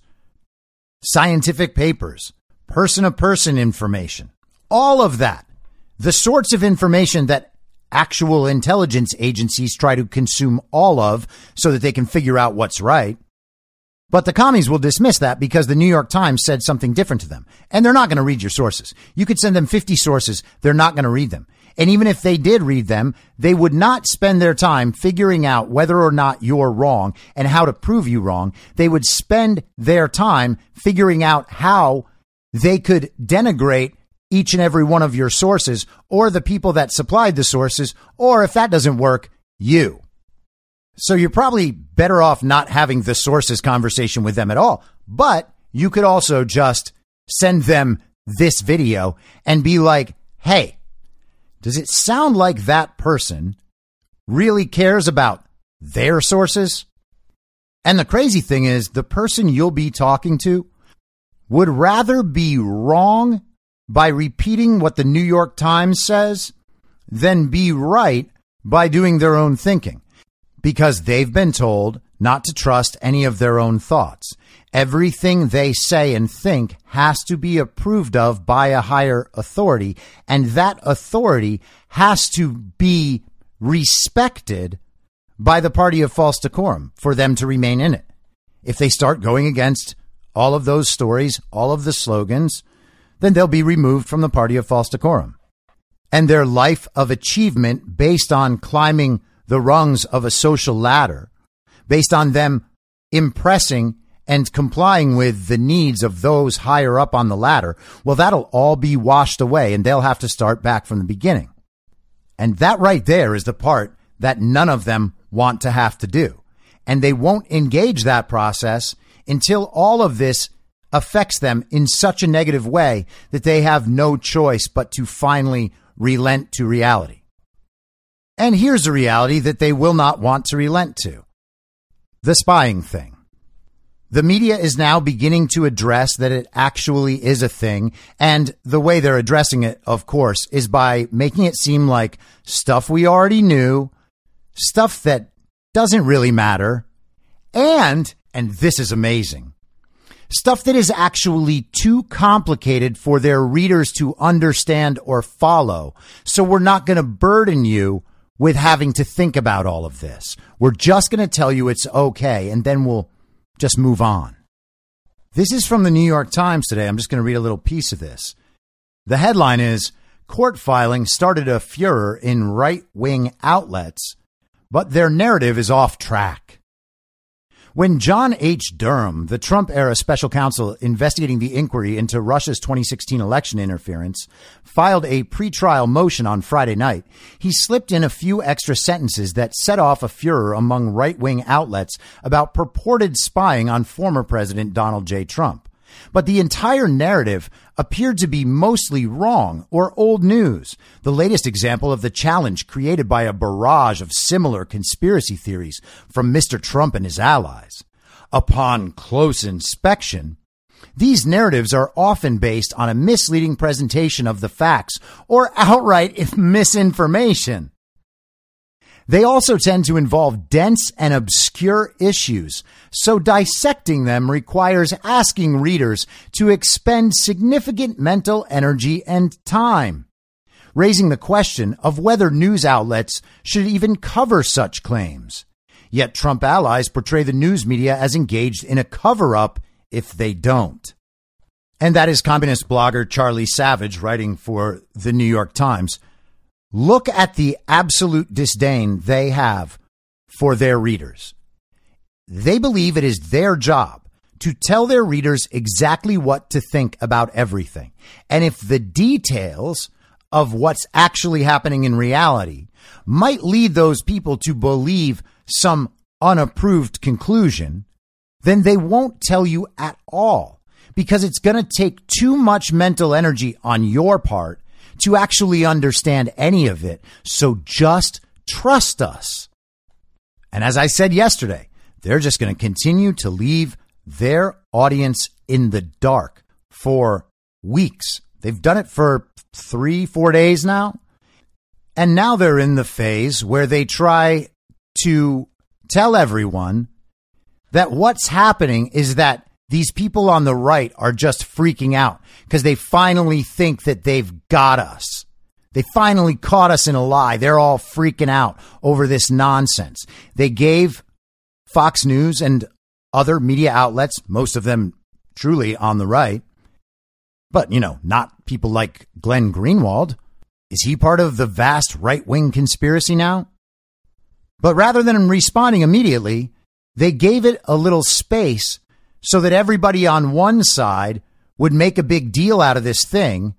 scientific papers, person to person information, all of that. The sorts of information that actual intelligence agencies try to consume all of so that they can figure out what's right. But the commies will dismiss that because the New York Times said something different to them. And they're not going to read your sources. You could send them 50 sources. They're not going to read them. And even if they did read them, they would not spend their time figuring out whether or not you're wrong and how to prove you wrong. They would spend their time figuring out how they could denigrate each and every one of your sources or the people that supplied the sources, or if that doesn't work, you. So you're probably better off not having the sources conversation with them at all. But you could also just send them this video and be like, Hey, does it sound like that person really cares about their sources? And the crazy thing is the person you'll be talking to would rather be wrong by repeating what the New York Times says than be right by doing their own thinking because they've been told not to trust any of their own thoughts. Everything they say and think has to be approved of by a higher authority, and that authority has to be respected by the party of false decorum for them to remain in it. If they start going against all of those stories, all of the slogans, then they'll be removed from the party of false decorum. And their life of achievement based on climbing the rungs of a social ladder based on them impressing and complying with the needs of those higher up on the ladder, well, that'll all be washed away and they'll have to start back from the beginning. And that right there is the part that none of them want to have to do. And they won't engage that process until all of this affects them in such a negative way that they have no choice but to finally relent to reality. And here's a reality that they will not want to relent to the spying thing. The media is now beginning to address that it actually is a thing. And the way they're addressing it, of course, is by making it seem like stuff we already knew, stuff that doesn't really matter, and, and this is amazing, stuff that is actually too complicated for their readers to understand or follow. So we're not going to burden you with having to think about all of this. We're just going to tell you it's okay, and then we'll just move on. This is from the New York Times today. I'm just going to read a little piece of this. The headline is Court filing started a furor in right wing outlets, but their narrative is off track. When John H. Durham, the Trump era special counsel investigating the inquiry into Russia's 2016 election interference, filed a pretrial motion on Friday night, he slipped in a few extra sentences that set off a furor among right wing outlets about purported spying on former President Donald J. Trump. But the entire narrative appeared to be mostly wrong or old news, the latest example of the challenge created by a barrage of similar conspiracy theories from Mr. Trump and his allies. Upon close inspection, these narratives are often based on a misleading presentation of the facts or outright misinformation. They also tend to involve dense and obscure issues, so dissecting them requires asking readers to expend significant mental energy and time, raising the question of whether news outlets should even cover such claims. Yet Trump allies portray the news media as engaged in a cover up if they don't. And that is communist blogger Charlie Savage writing for the New York Times. Look at the absolute disdain they have for their readers. They believe it is their job to tell their readers exactly what to think about everything. And if the details of what's actually happening in reality might lead those people to believe some unapproved conclusion, then they won't tell you at all because it's going to take too much mental energy on your part to actually understand any of it. So just trust us. And as I said yesterday, they're just going to continue to leave their audience in the dark for weeks. They've done it for three, four days now. And now they're in the phase where they try to tell everyone that what's happening is that these people on the right are just freaking out because they finally think that they've got us. They finally caught us in a lie. They're all freaking out over this nonsense. They gave Fox News and other media outlets, most of them truly on the right, but, you know, not people like Glenn Greenwald. Is he part of the vast right wing conspiracy now? But rather than responding immediately, they gave it a little space so that everybody on one side would make a big deal out of this thing,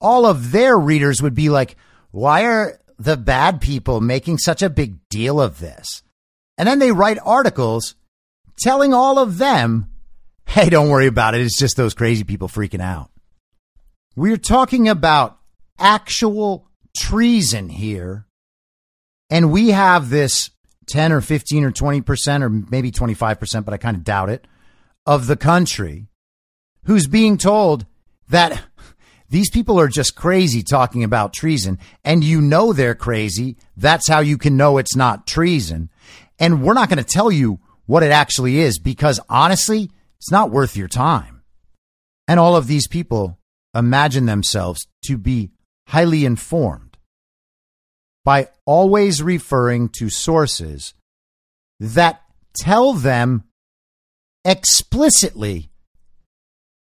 all of their readers would be like, why are the bad people making such a big deal of this? And then they write articles telling all of them, hey, don't worry about it. It's just those crazy people freaking out. We're talking about actual treason here. And we have this 10 or 15 or 20% or maybe 25%, but I kind of doubt it of the country who's being told that these people are just crazy talking about treason and you know they're crazy. That's how you can know it's not treason. And we're not going to tell you what it actually is because honestly, it's not worth your time. And all of these people imagine themselves to be highly informed by always referring to sources that tell them explicitly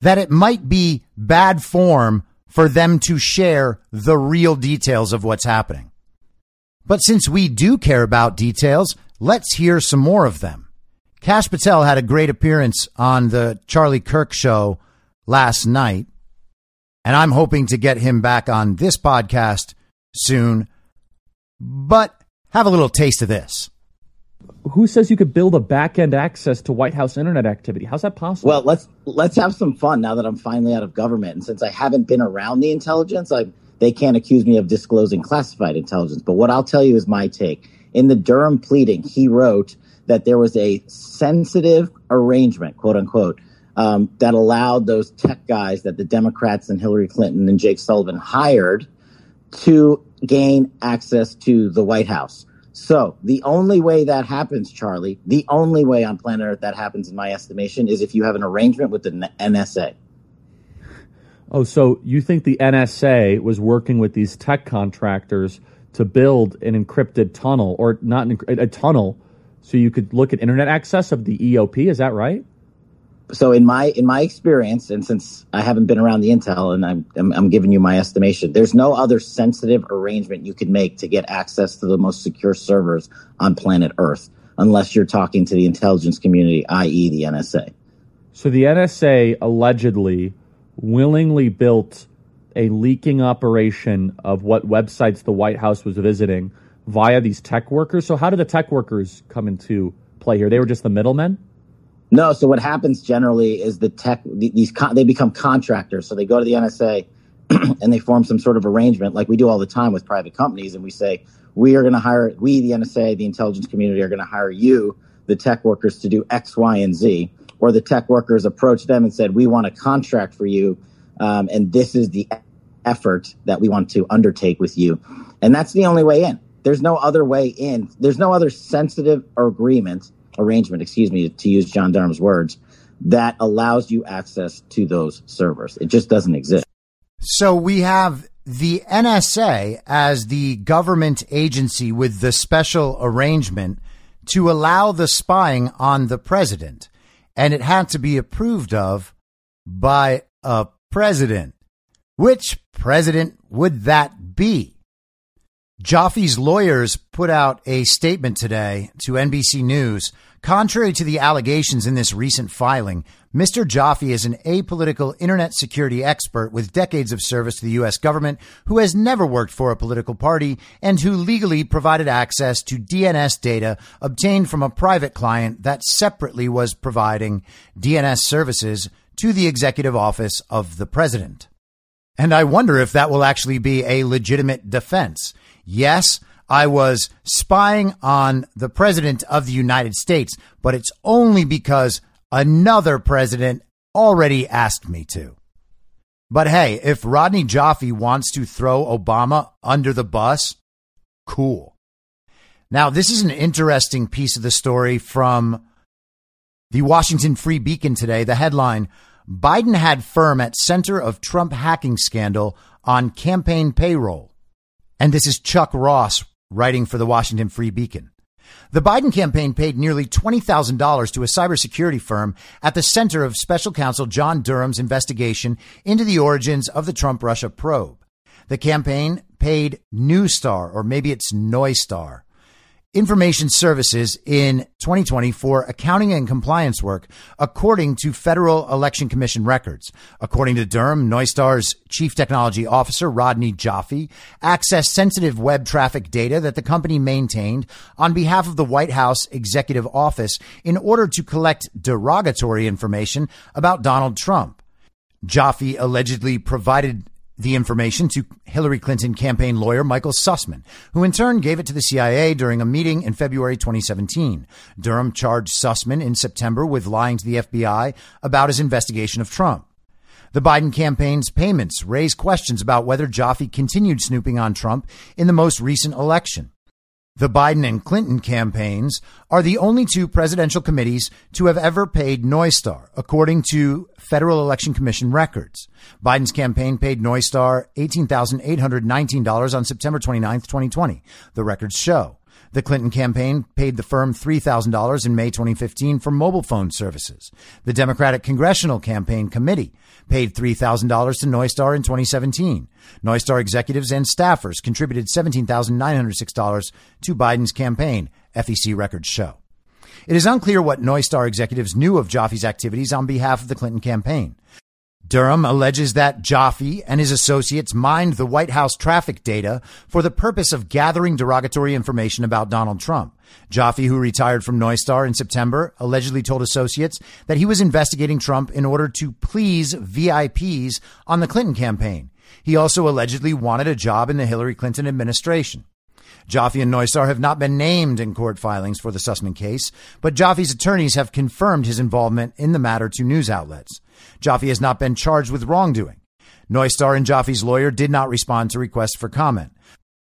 that it might be bad form for them to share the real details of what's happening. But since we do care about details, let's hear some more of them. Kash Patel had a great appearance on the Charlie Kirk show last night, and I'm hoping to get him back on this podcast soon. But have a little taste of this. Who says you could build a back end access to White House internet activity? How's that possible? Well, let's let's have some fun now that I'm finally out of government, and since I haven't been around the intelligence, I they can't accuse me of disclosing classified intelligence. But what I'll tell you is my take. In the Durham pleading, he wrote that there was a sensitive arrangement, quote unquote, um, that allowed those tech guys that the Democrats and Hillary Clinton and Jake Sullivan hired to gain access to the White House. So the only way that happens, Charlie, the only way on planet Earth that happens, in my estimation, is if you have an arrangement with the NSA. Oh, so you think the NSA was working with these tech contractors to build an encrypted tunnel, or not an, a tunnel, so you could look at internet access of the EOP? Is that right? So in my in my experience, and since I haven't been around the intel, and I'm, I'm, I'm giving you my estimation, there's no other sensitive arrangement you could make to get access to the most secure servers on planet Earth, unless you're talking to the intelligence community, i.e., the NSA. So the NSA allegedly willingly built a leaking operation of what websites the White House was visiting via these tech workers. So how did the tech workers come into play here? They were just the middlemen. No. So what happens generally is the tech these con- they become contractors. So they go to the NSA and they form some sort of arrangement, like we do all the time with private companies, and we say we are going to hire we the NSA, the intelligence community, are going to hire you, the tech workers, to do X, Y, and Z. Or the tech workers approach them and said, we want a contract for you, um, and this is the effort that we want to undertake with you, and that's the only way in. There's no other way in. There's no other sensitive agreement arrangement, excuse me, to use John Durham's words, that allows you access to those servers. It just doesn't exist. So we have the NSA as the government agency with the special arrangement to allow the spying on the president. And it had to be approved of by a president. Which president would that be? Joffe's lawyers put out a statement today to NBC News. Contrary to the allegations in this recent filing, Mr. Joffe is an apolitical internet security expert with decades of service to the U.S. government who has never worked for a political party and who legally provided access to DNS data obtained from a private client that separately was providing DNS services to the executive office of the president. And I wonder if that will actually be a legitimate defense. Yes, I was spying on the president of the United States, but it's only because another president already asked me to. But hey, if Rodney Joffe wants to throw Obama under the bus, cool. Now, this is an interesting piece of the story from the Washington Free Beacon today. The headline Biden had firm at center of Trump hacking scandal on campaign payroll. And this is Chuck Ross writing for the Washington Free Beacon. The Biden campaign paid nearly $20,000 to a cybersecurity firm at the center of special counsel John Durham's investigation into the origins of the Trump Russia probe. The campaign paid Neustar, or maybe it's Neustar, information services in 2020 for accounting and compliance work, according to Federal Election Commission records. According to Durham, Neustar's chief technology officer, Rodney Joffe, accessed sensitive web traffic data that the company maintained on behalf of the White House executive office in order to collect derogatory information about Donald Trump. Joffe allegedly provided the information to Hillary Clinton campaign lawyer Michael Sussman, who in turn gave it to the CIA during a meeting in February 2017. Durham charged Sussman in September with lying to the FBI about his investigation of Trump. The Biden campaign's payments raise questions about whether Joffe continued snooping on Trump in the most recent election. The Biden and Clinton campaigns are the only two presidential committees to have ever paid Neustar, according to Federal Election Commission records. Biden's campaign paid Neustar $18,819 on September 29, 2020. The records show. The Clinton campaign paid the firm $3,000 in May 2015 for mobile phone services. The Democratic Congressional Campaign Committee paid $3,000 to Neustar in 2017. Neustar executives and staffers contributed $17,906 to Biden's campaign, FEC records show. It is unclear what Neustar executives knew of Joffe's activities on behalf of the Clinton campaign. Durham alleges that Joffe and his associates mined the White House traffic data for the purpose of gathering derogatory information about Donald Trump. Joffe, who retired from Neustar in September, allegedly told associates that he was investigating Trump in order to please VIPs on the Clinton campaign. He also allegedly wanted a job in the Hillary Clinton administration. Joffe and Neustar have not been named in court filings for the Sussman case, but Joffe's attorneys have confirmed his involvement in the matter to news outlets. Joffe has not been charged with wrongdoing. Neustar and Joffe's lawyer did not respond to requests for comment.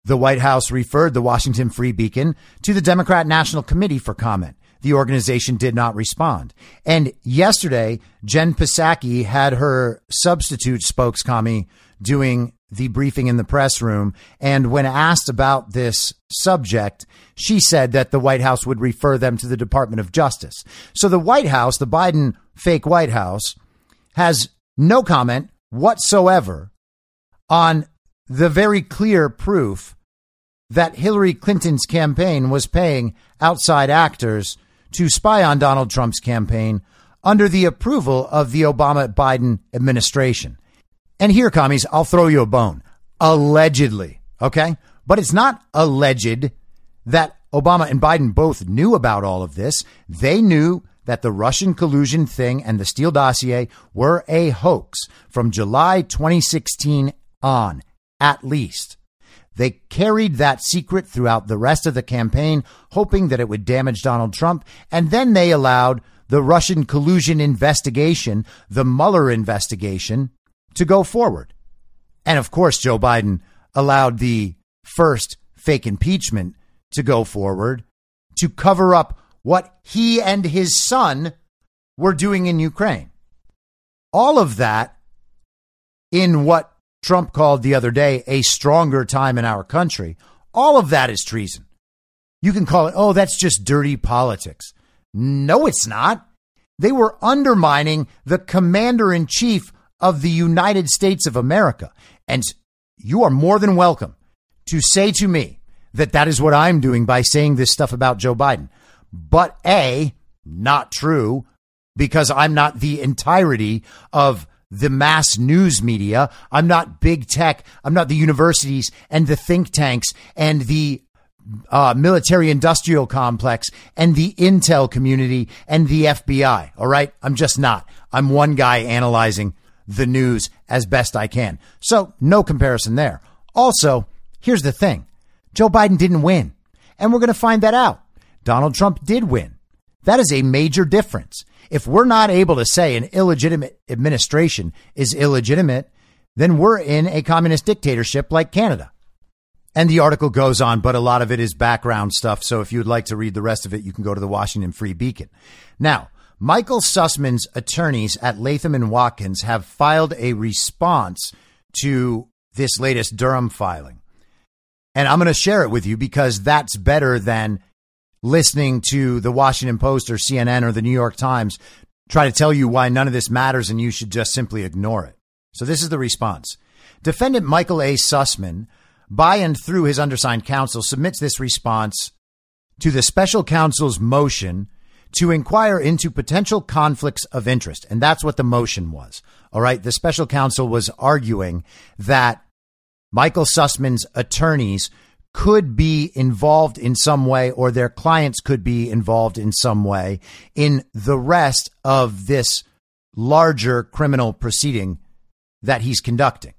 The White House referred the Washington Free Beacon to the Democrat National Committee for comment. The organization did not respond. And yesterday, Jen Psaki had her substitute spokescommie doing the briefing in the press room. And when asked about this subject, she said that the White House would refer them to the Department of Justice. So the White House, the Biden fake White House, has no comment whatsoever on the very clear proof that Hillary Clinton's campaign was paying outside actors to spy on Donald Trump's campaign under the approval of the Obama Biden administration. And here, commies, I'll throw you a bone. Allegedly, okay? But it's not alleged that Obama and Biden both knew about all of this. They knew that the Russian collusion thing and the Steele dossier were a hoax from July 2016 on, at least. They carried that secret throughout the rest of the campaign, hoping that it would damage Donald Trump. And then they allowed the Russian collusion investigation, the Mueller investigation, to go forward. And of course, Joe Biden allowed the first fake impeachment to go forward to cover up what he and his son were doing in Ukraine. All of that in what Trump called the other day a stronger time in our country. All of that is treason. You can call it, oh, that's just dirty politics. No, it's not. They were undermining the commander in chief of the United States of America. And you are more than welcome to say to me that that is what I'm doing by saying this stuff about Joe Biden. But A, not true, because I'm not the entirety of the mass news media. I'm not big tech. I'm not the universities and the think tanks and the uh, military industrial complex and the intel community and the FBI. All right. I'm just not. I'm one guy analyzing the news as best I can. So no comparison there. Also, here's the thing. Joe Biden didn't win. And we're going to find that out. Donald Trump did win. That is a major difference. If we're not able to say an illegitimate administration is illegitimate, then we're in a communist dictatorship like Canada. And the article goes on, but a lot of it is background stuff. So if you'd like to read the rest of it, you can go to the Washington Free Beacon. Now, Michael Sussman's attorneys at Latham and Watkins have filed a response to this latest Durham filing. And I'm going to share it with you because that's better than listening to the Washington Post or CNN or the New York Times try to tell you why none of this matters and you should just simply ignore it. So this is the response. Defendant Michael A. Sussman, by and through his undersigned counsel, submits this response to the special counsel's motion to inquire into potential conflicts of interest. And that's what the motion was. All right. The special counsel was arguing that Michael Sussman's attorneys could be involved in some way or their clients could be involved in some way in the rest of this larger criminal proceeding that he's conducting.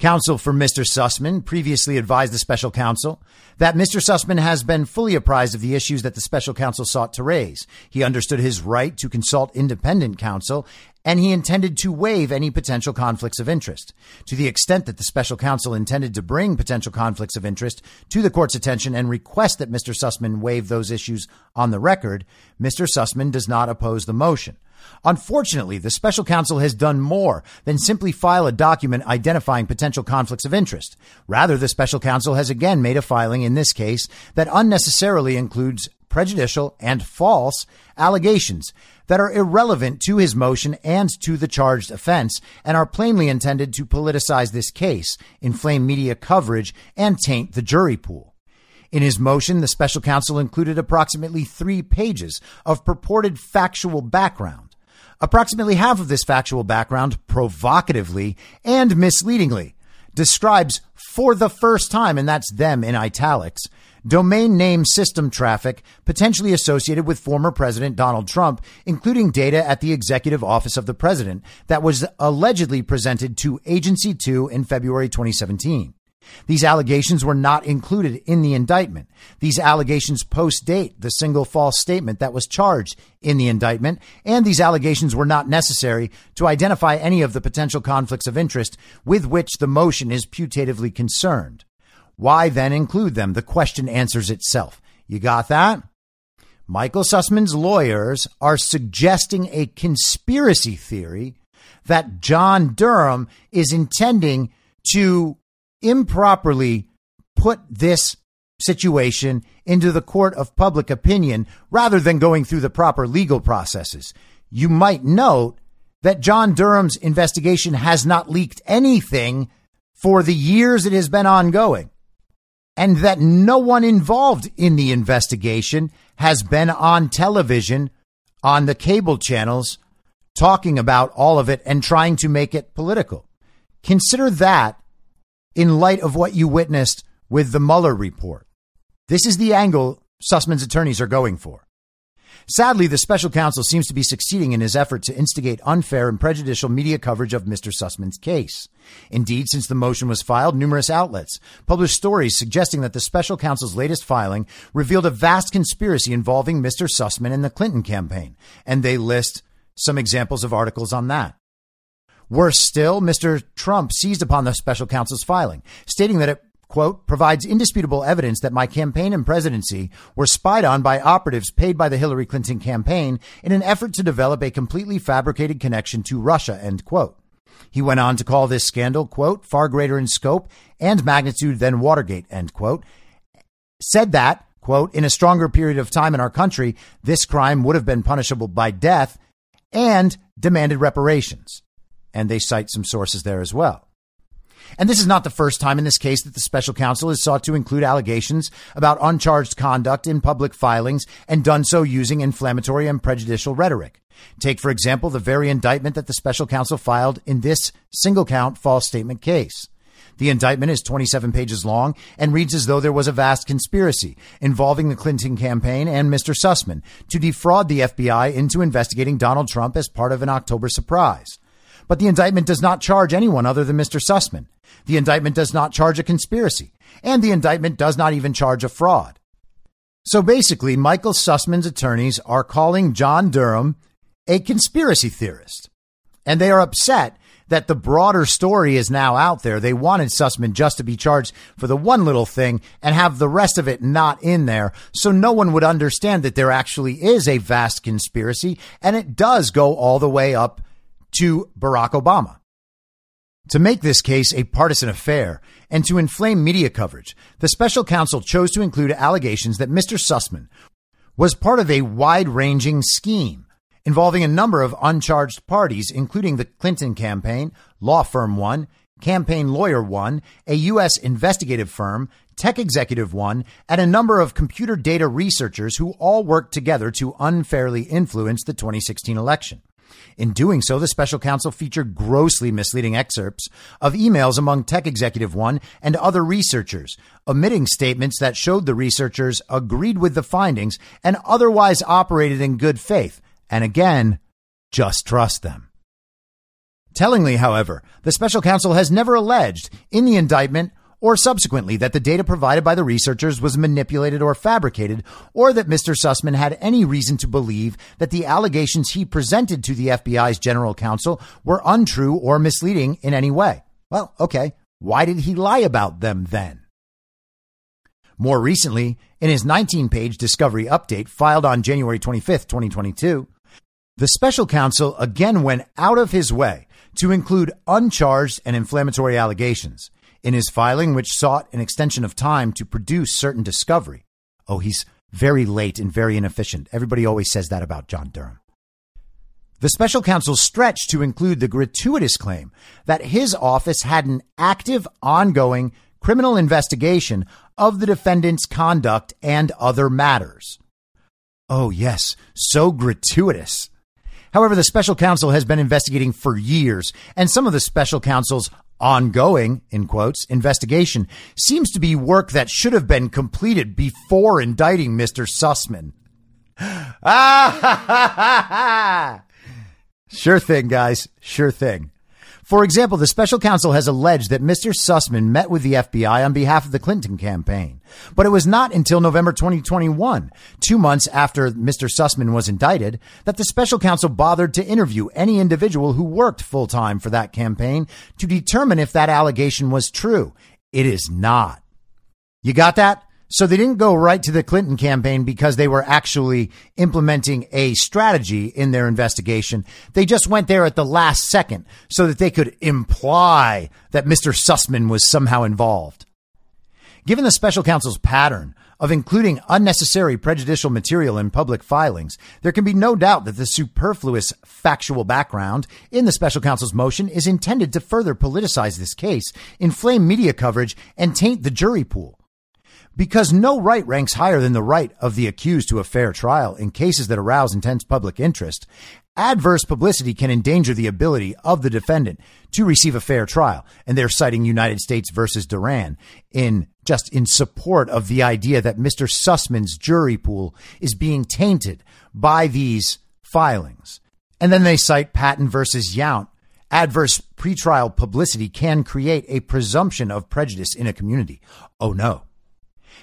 Counsel for Mr. Sussman previously advised the special counsel that Mr. Sussman has been fully apprised of the issues that the special counsel sought to raise. He understood his right to consult independent counsel and he intended to waive any potential conflicts of interest. To the extent that the special counsel intended to bring potential conflicts of interest to the court's attention and request that Mr. Sussman waive those issues on the record, Mr. Sussman does not oppose the motion. Unfortunately, the special counsel has done more than simply file a document identifying potential conflicts of interest. Rather, the special counsel has again made a filing in this case that unnecessarily includes prejudicial and false allegations that are irrelevant to his motion and to the charged offense and are plainly intended to politicize this case, inflame media coverage, and taint the jury pool. In his motion, the special counsel included approximately three pages of purported factual background. Approximately half of this factual background, provocatively and misleadingly, describes for the first time, and that's them in italics, domain name system traffic potentially associated with former President Donald Trump, including data at the Executive Office of the President that was allegedly presented to Agency 2 in February 2017. These allegations were not included in the indictment. These allegations post date the single false statement that was charged in the indictment, and these allegations were not necessary to identify any of the potential conflicts of interest with which the motion is putatively concerned. Why then include them? The question answers itself. You got that? Michael Sussman's lawyers are suggesting a conspiracy theory that John Durham is intending to improperly put this situation into the court of public opinion rather than going through the proper legal processes. You might note that John Durham's investigation has not leaked anything for the years it has been ongoing, and that no one involved in the investigation has been on television on the cable channels talking about all of it and trying to make it political. Consider that in light of what you witnessed with the Mueller report. This is the angle Sussman's attorneys are going for. Sadly, the special counsel seems to be succeeding in his effort to instigate unfair and prejudicial media coverage of Mr. Sussman's case. Indeed, since the motion was filed, numerous outlets published stories suggesting that the special counsel's latest filing revealed a vast conspiracy involving Mr. Sussman and the Clinton campaign, and they list some examples of articles on that. Worse still, Mr. Trump seized upon the special counsel's filing, stating that it quote, provides indisputable evidence that my campaign and presidency were spied on by operatives paid by the Hillary Clinton campaign in an effort to develop a completely fabricated connection to Russia, end quote. He went on to call this scandal, quote, far greater in scope and magnitude than Watergate, end quote. Said that, quote, in a stronger period of time in our country, this crime would have been punishable by death and demanded reparations and they cite some sources there as well. And this is not the first time in this case that the special counsel has sought to include allegations about uncharged conduct in public filings and done so using inflammatory and prejudicial rhetoric. Take, for example, the very indictment that the special counsel filed in this single count false statement case. The indictment is 27 pages long and reads as though there was a vast conspiracy involving the Clinton campaign and Mr. Sussman to defraud the FBI into investigating Donald Trump as part of an October surprise. But the indictment does not charge anyone other than Mr. Sussman. The indictment does not charge a conspiracy. And the indictment does not even charge a fraud. So basically, Michael Sussman's attorneys are calling John Durham a conspiracy theorist. And they are upset that the broader story is now out there. They wanted Sussman just to be charged for the one little thing and have the rest of it not in there. So no one would understand that there actually is a vast conspiracy and it does go all the way up to Barack Obama. To make this case a partisan affair and to inflame media coverage, the special counsel chose to include allegations that Mr. Sussman was part of a wide ranging scheme involving a number of uncharged parties, including the Clinton campaign, Law Firm One, Campaign Lawyer One, a U.S. investigative firm, Tech Executive One, and a number of computer data researchers who all worked together to unfairly influence the 2016 election. In doing so, the special counsel featured grossly misleading excerpts of emails among Tech Executive One and other researchers, omitting statements that showed the researchers agreed with the findings and otherwise operated in good faith. And again, just trust them. Tellingly, however, the special counsel has never alleged in the indictment or subsequently that the data provided by the researchers was manipulated or fabricated, or that Mr. Sussman had any reason to believe that the allegations he presented to the FBI's general counsel were untrue or misleading in any way. Well, okay. Why did he lie about them then? More recently, in his 19 page discovery update filed on January 25, 2022, the special counsel again went out of his way to include uncharged and inflammatory allegations in his filing, which sought an extension of time to produce certain discovery. Oh, he's very late and very inefficient. Everybody always says that about John Durham. The special counsel stretched to include the gratuitous claim that his office had an active, ongoing criminal investigation of the defendant's conduct and other matters. Oh, yes, so gratuitous. However, the special counsel has been investigating for years, and some of the special counsel's ongoing, in quotes, investigation seems to be work that should have been completed before indicting Mr. Sussman. Ah, sure thing, guys. Sure thing. For example, the special counsel has alleged that Mr. Sussman met with the FBI on behalf of the Clinton campaign. But it was not until November 2021, two months after Mr. Sussman was indicted, that the special counsel bothered to interview any individual who worked full time for that campaign to determine if that allegation was true. It is not. You got that? So they didn't go right to the Clinton campaign because they were actually implementing a strategy in their investigation. They just went there at the last second so that they could imply that Mr. Sussman was somehow involved. Given the special counsel's pattern of including unnecessary prejudicial material in public filings, there can be no doubt that the superfluous factual background in the special counsel's motion is intended to further politicize this case, inflame media coverage, and taint the jury pool. Because no right ranks higher than the right of the accused to a fair trial in cases that arouse intense public interest, adverse publicity can endanger the ability of the defendant to receive a fair trial. And they're citing United States versus Duran in just in support of the idea that Mr. Sussman's jury pool is being tainted by these filings. And then they cite Patton versus Yount. Adverse pretrial publicity can create a presumption of prejudice in a community. Oh no.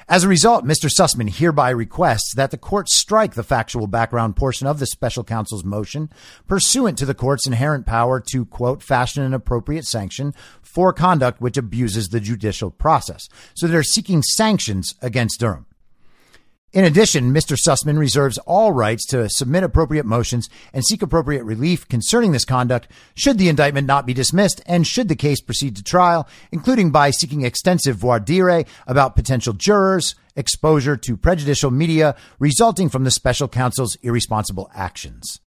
As a result, Mr. Sussman hereby requests that the court strike the factual background portion of the special counsel's motion pursuant to the court's inherent power to, quote, fashion an appropriate sanction for conduct which abuses the judicial process. So they're seeking sanctions against Durham. In addition, Mr. Sussman reserves all rights to submit appropriate motions and seek appropriate relief concerning this conduct should the indictment not be dismissed and should the case proceed to trial, including by seeking extensive voir dire about potential jurors, exposure to prejudicial media resulting from the special counsel's irresponsible actions.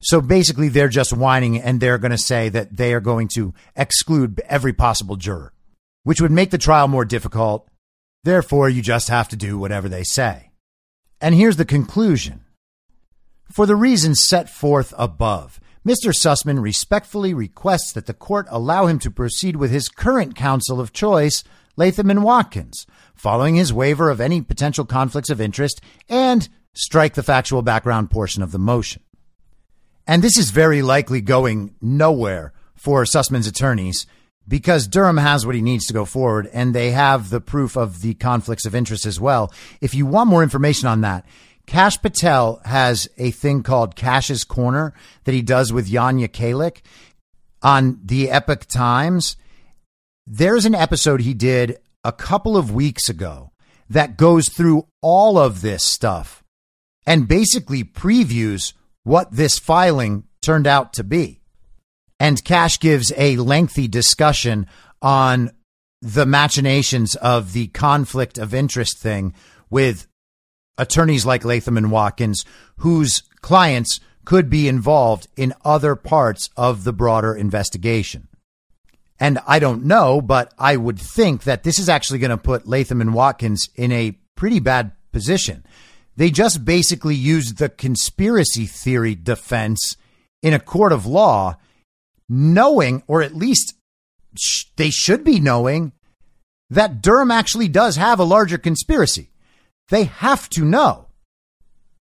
So basically, they're just whining and they're going to say that they are going to exclude every possible juror, which would make the trial more difficult. Therefore, you just have to do whatever they say. And here's the conclusion. For the reasons set forth above, Mr. Sussman respectfully requests that the court allow him to proceed with his current counsel of choice, Latham and Watkins, following his waiver of any potential conflicts of interest and strike the factual background portion of the motion. And this is very likely going nowhere for Sussman's attorneys because Durham has what he needs to go forward and they have the proof of the conflicts of interest as well. If you want more information on that, Kash Patel has a thing called Kash's Corner that he does with Jan Jekielek on the Epoch Times. There's an episode he did a couple of weeks ago that goes through all of this stuff and basically previews what this filing turned out to be. And Kash gives a lengthy discussion on the machinations of the conflict of interest thing with attorneys like Latham and Watkins, whose clients could be involved in other parts of the broader investigation. And I don't know, but I would think that this is actually going to put Latham and Watkins in a pretty bad position. They just basically used the conspiracy theory defense in a court of law knowing, or at least sh- they should be knowing, that Durham actually does have a larger conspiracy. They have to know.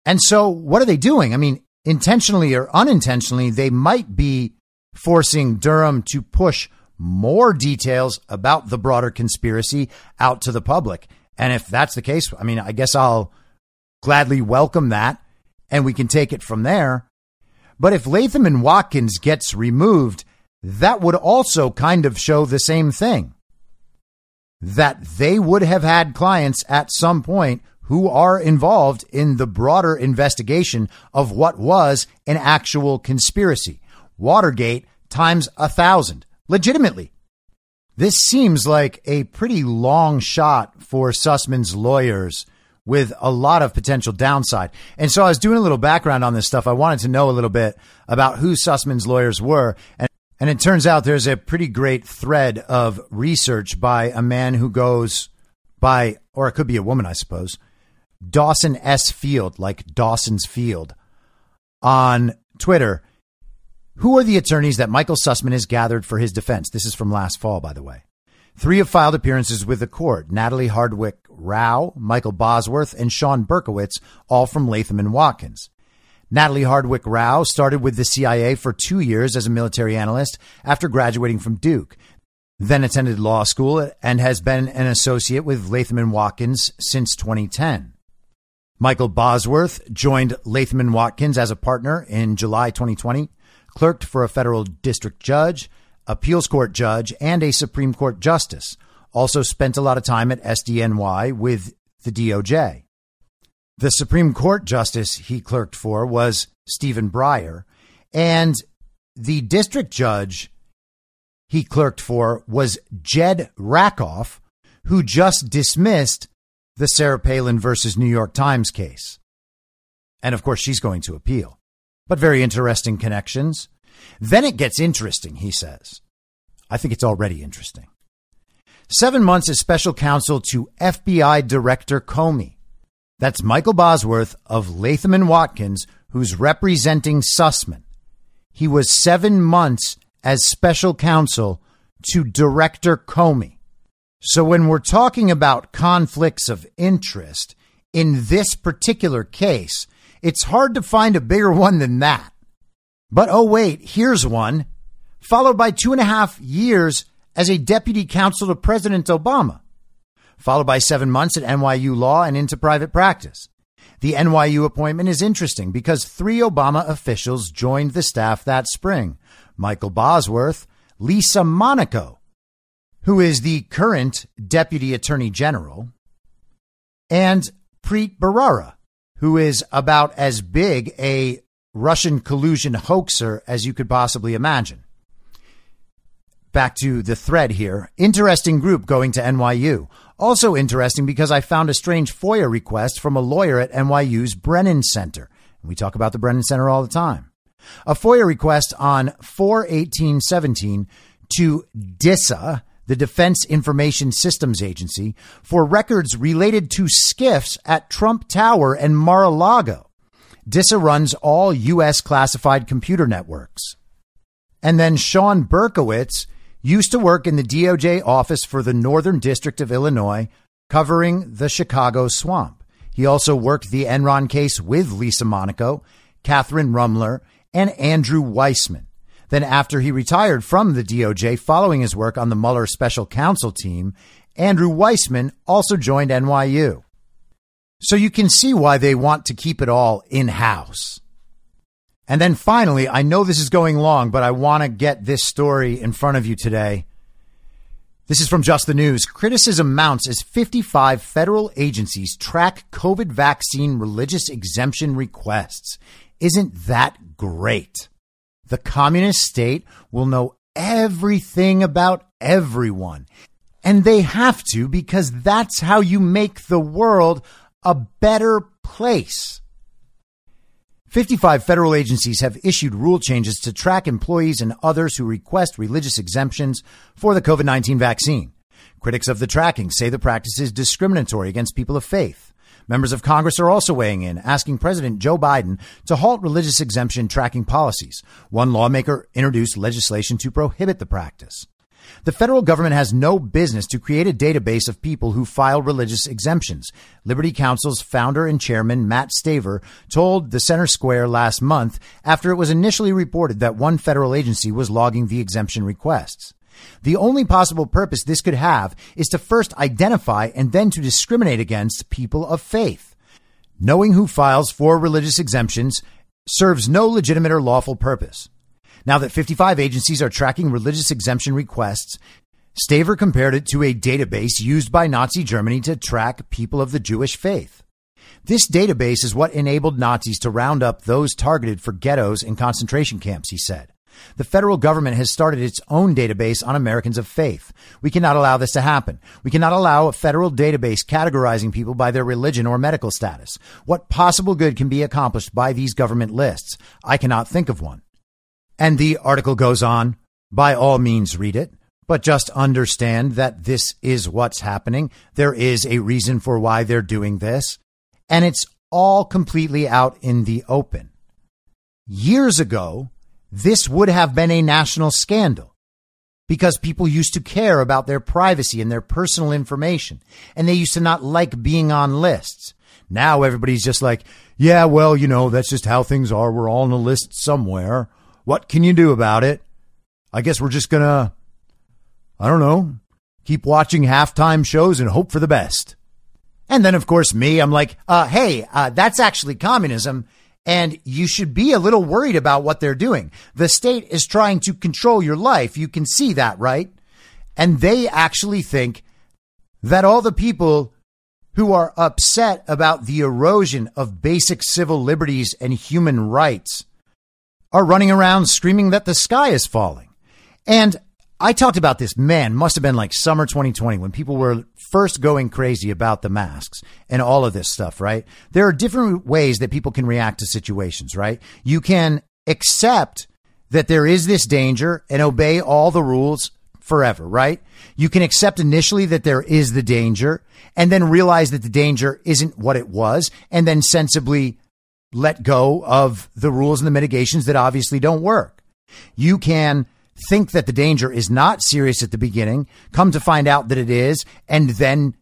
And so, what are they doing? I mean, intentionally or unintentionally, they might be forcing Durham to push more details about the broader conspiracy out to the public. And if that's the case, I mean, I guess I'll gladly welcome that and we can take it from there. But if Latham and Watkins gets removed, that would also kind of show the same thing. That they would have had clients at some point who are involved in the broader investigation of what was an actual conspiracy. Watergate times a thousand, legitimately. This seems like a pretty long shot for Sussman's lawyers with a lot of potential downside. And so I was doing a little background on this stuff. I wanted to know a little bit about who Sussman's lawyers were. And, and it turns out there's a pretty great thread of research by a man who goes by, or it could be a woman, I suppose, Dawson S. Field, like Dawson's Field, on Twitter. Who are the attorneys that Michael Sussman has gathered for his defense? This is from last fall, by the way. Three have filed appearances with the court Natalie Hardwick Rao, Michael Bosworth, and Sean Berkowitz, all from Latham and Watkins. Natalie Hardwick Rao started with the CIA for two years as a military analyst after graduating from Duke, then attended law school and has been an associate with Latham and Watkins since 2010. Michael Bosworth joined Latham and Watkins as a partner in July 2020, clerked for a federal district judge, appeals court judge, and a Supreme Court justice. Also spent a lot of time at SDNY with the DOJ. The Supreme Court justice he clerked for was Stephen Breyer, and the district judge he clerked for was Jed Rakoff, who just dismissed the Sarah Palin versus New York Times case. And of course, she's going to appeal. But very interesting connections. Then it gets interesting, he says. I think it's already interesting. Seven months as special counsel to FBI Director Comey. That's Michael Bosworth of Latham and Watkins, who's representing Sussman. He was seven months as special counsel to Director Comey. So when we're talking about conflicts of interest in this particular case, it's hard to find a bigger one than that. But oh, wait, here's one, followed by two and a half years as a deputy counsel to President Obama, followed by seven months at NYU Law and into private practice. The NYU appointment is interesting because three Obama officials joined the staff that spring Michael Bosworth, Lisa Monaco, who is the current Deputy Attorney General, and Preet Bharara, who is about as big a Russian collusion hoaxer as you could possibly imagine. Back to the thread here. Interesting group going to NYU. Also interesting because I found a strange FOIA request from a lawyer at NYU's Brennan Center. We talk about the Brennan Center all the time. A FOIA request on 41817 to DISA, the Defense Information Systems Agency, for records related to SCIFs at Trump Tower and Mar a Lago. DISA runs all U.S. classified computer networks. And then Sean Berkowitz used to work in the DOJ office for the Northern District of Illinois, covering the Chicago swamp. He also worked the Enron case with Lisa Monaco, Kathryn Ruemmler, and Andrew Weissmann. Then, after he retired from the DOJ following his work on the Mueller special counsel team, Andrew Weissmann also joined NYU. So you can see why they want to keep it all in house. And then finally, I know this is going long, but I want to get this story in front of you today. This is from Just the News. Criticism mounts as 55 federal agencies track COVID vaccine religious exemption requests. Isn't that great? The communist state will know everything about everyone. And they have to because that's how you make the world a better place. 55 federal agencies have issued rule changes to track employees and others who request religious exemptions for the COVID 19 vaccine. Critics of the tracking say the practice is discriminatory against people of faith. Members of Congress are also weighing in, asking President Joe Biden to halt religious exemption tracking policies. One lawmaker introduced legislation to prohibit the practice. The federal government has no business to create a database of people who file religious exemptions. Liberty Counsel's founder and chairman, Matt Staver, told the Center Square last month after it was initially reported that one federal agency was logging the exemption requests. The only possible purpose this could have is to first identify and then to discriminate against people of faith. Knowing who files for religious exemptions serves no legitimate or lawful purpose. Now that 55 agencies are tracking religious exemption requests, Staver compared it to a database used by Nazi Germany to track people of the Jewish faith. This database is what enabled Nazis to round up those targeted for ghettos and concentration camps, he said. The federal government has started its own database on Americans of faith. We cannot allow this to happen. We cannot allow a federal database categorizing people by their religion or medical status. What possible good can be accomplished by these government lists? I cannot think of one. And the article goes on. By all means, read it. but just understand that this is what's happening. There is a reason for why they're doing this, and it's all completely out in the open. Years ago, this would have been a national scandal because people used to care about their privacy and their personal information, and they used to not like being on lists. Now everybody's just like, yeah, well, you know, that's just how things are. We're all on a list somewhere. What can you do about it? I guess we're just gonna, I don't know, keep watching halftime shows and hope for the best. And then, of course, me, I'm like, uh, hey, uh, that's actually communism. And you should be a little worried about what they're doing. The state is trying to control your life. You can see that, right? And they actually think that all the people who are upset about the erosion of basic civil liberties and human rights are running around screaming that the sky is falling. And I talked about this, man, must have been like summer 2020 when people were first going crazy about the masks and all of this stuff, right? There are different ways that people can react to situations, right? You can accept that there is this danger and obey all the rules forever, right? You can accept initially that there is the danger and then realize that the danger isn't what it was and then sensibly let go of the rules and the mitigations that obviously don't work. You can think that the danger is not serious at the beginning, come to find out that it is, and then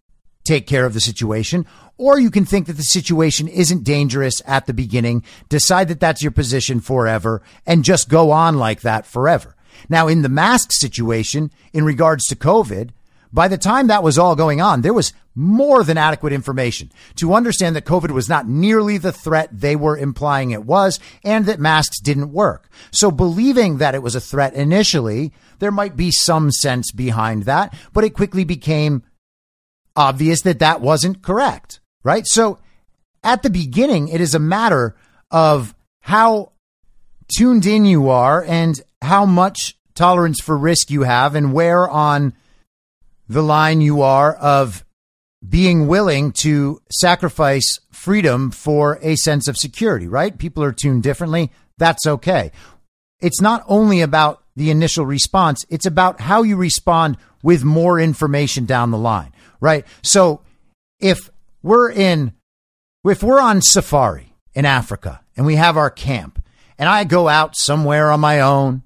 take care of the situation. Or you can think that the situation isn't dangerous at the beginning, decide that that's your position forever, and just go on like that forever. Now, in the mask situation, in regards to COVID, by the time that was all going on, there was more than adequate information to understand that COVID was not nearly the threat they were implying it was and that masks didn't work. So believing that it was a threat initially, there might be some sense behind that, but it quickly became obvious that that wasn't correct, right? So at the beginning, it is a matter of how tuned in you are and how much tolerance for risk you have and where on the line you are of being willing to sacrifice freedom for a sense of security, right? People are tuned differently. That's okay. It's not only about the initial response, it's about how you respond with more information down the line, right? So if we're in, if we're on safari in Africa and we have our camp and I go out somewhere on my own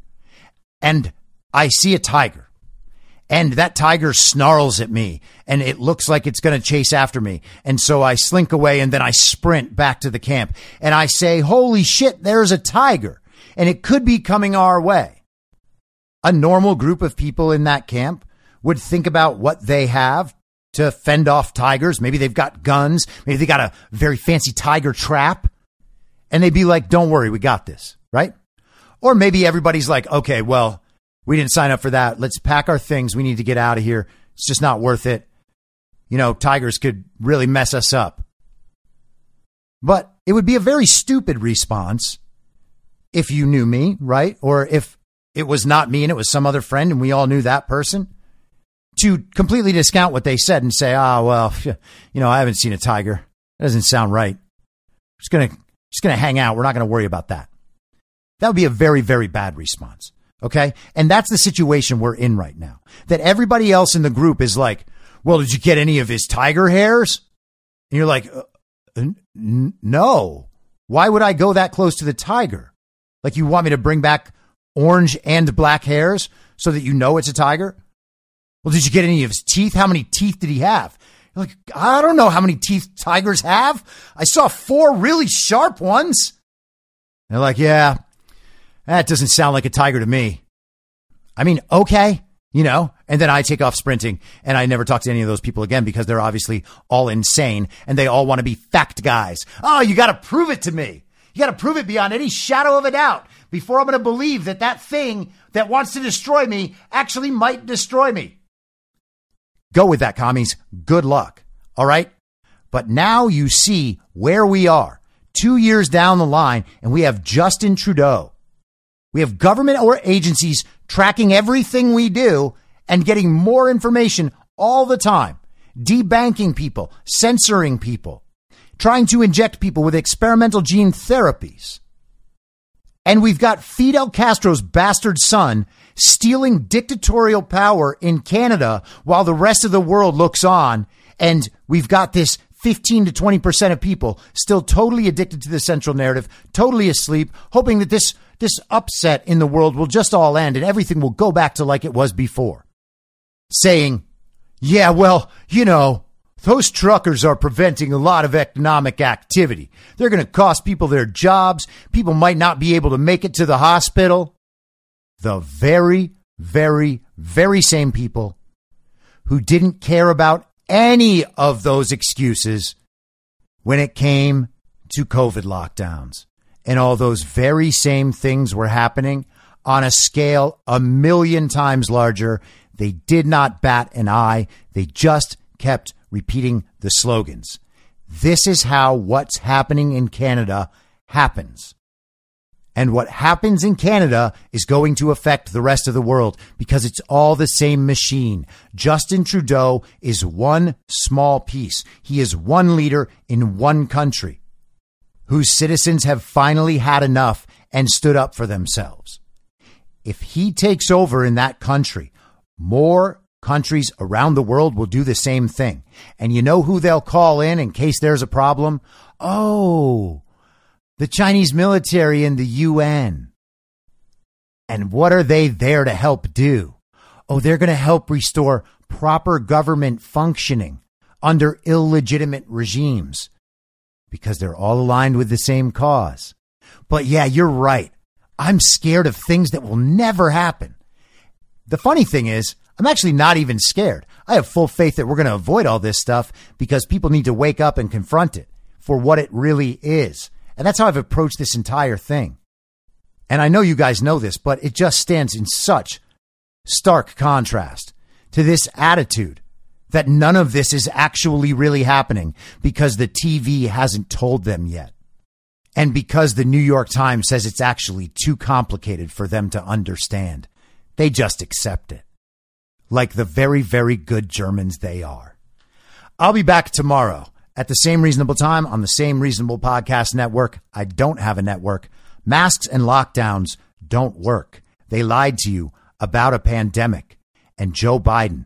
and I see a tiger and that tiger snarls at me and it looks like it's going to chase after me. And so I slink away and then I sprint back to the camp and I say, holy shit, there's a tiger and it could be coming our way. A normal group of people in that camp would think about what they have to fend off tigers. Maybe they've got guns. Maybe they got a very fancy tiger trap and they'd be like, don't worry, we got this, right? Or maybe everybody's like, okay, well, we didn't sign up for that. Let's pack our things. We need to get out of here. It's just not worth it. You know, tigers could really mess us up. But it would be a very stupid response if you knew me, right? Or if it was not me and it was some other friend and we all knew that person to completely discount what they said and say, ah, oh, well, you know, I haven't seen a tiger. That doesn't sound right. Just going to, just going to hang out. We're not going to worry about that. That would be a very, very bad response. Okay. And that's the situation we're in right now. That everybody else in the group is like, well, did you get any of his tiger hairs? And you're like, uh, n- no. Why would I go that close to the tiger? Like you want me to bring back orange and black hairs so that you know it's a tiger? Well, did you get any of his teeth? How many teeth did he have? You're like, I don't know how many teeth tigers have. I saw four really sharp ones. they're like, yeah, that doesn't sound like a tiger to me. I mean, okay, you know, and then I take off sprinting and I never talk to any of those people again because they're obviously all insane and they all want to be fact guys. Oh, you got to prove it to me. You got to prove it beyond any shadow of a doubt before I'm going to believe that that thing that wants to destroy me actually might destroy me. Go with that, commies. Good luck. All right. But now you see where we are two years down the line and we have Justin Trudeau we have government or agencies tracking everything we do and getting more information all the time, debanking people, censoring people, trying to inject people with experimental gene therapies. And we've got Fidel Castro's bastard son stealing dictatorial power in Canada while the rest of the world looks on. And we've got this 15 to 20% of people still totally addicted to the central narrative, totally asleep, hoping that this, this upset in the world will just all end and everything will go back to like it was before. Saying, yeah, well, you know, those truckers are preventing a lot of economic activity. They're going to cost people their jobs. People might not be able to make it to the hospital. The very, very, very same people who didn't care about any of those excuses when it came to COVID lockdowns. And all those very same things were happening on a scale a million times larger. They did not bat an eye. They just kept repeating the slogans. This is how what's happening in Canada happens. And what happens in Canada is going to affect the rest of the world because it's all the same machine. Justin Trudeau is one small piece. He is one leader in one country whose citizens have finally had enough and stood up for themselves. If he takes over in that country, more countries around the world will do the same thing. And you know who they'll call in in case there's a problem? Oh, the Chinese military and the UN. And what are they there to help do? Oh, they're going to help restore proper government functioning under illegitimate regimes because they're all aligned with the same cause. But yeah, you're right. I'm scared of things that will never happen. The funny thing is, I'm actually not even scared. I have full faith that we're going to avoid all this stuff because people need to wake up and confront it for what it really is. And that's how I've approached this entire thing. And I know you guys know this, but it just stands in such stark contrast to this attitude that none of this is actually really happening because the TV hasn't told them yet. And because the New York Times says it's actually too complicated for them to understand. They just accept it like the very, very good Germans they are. I'll be back tomorrow at the same reasonable time on the same reasonable podcast network. I don't have a network. Masks and lockdowns don't work. They lied to you about a pandemic, and Joe Biden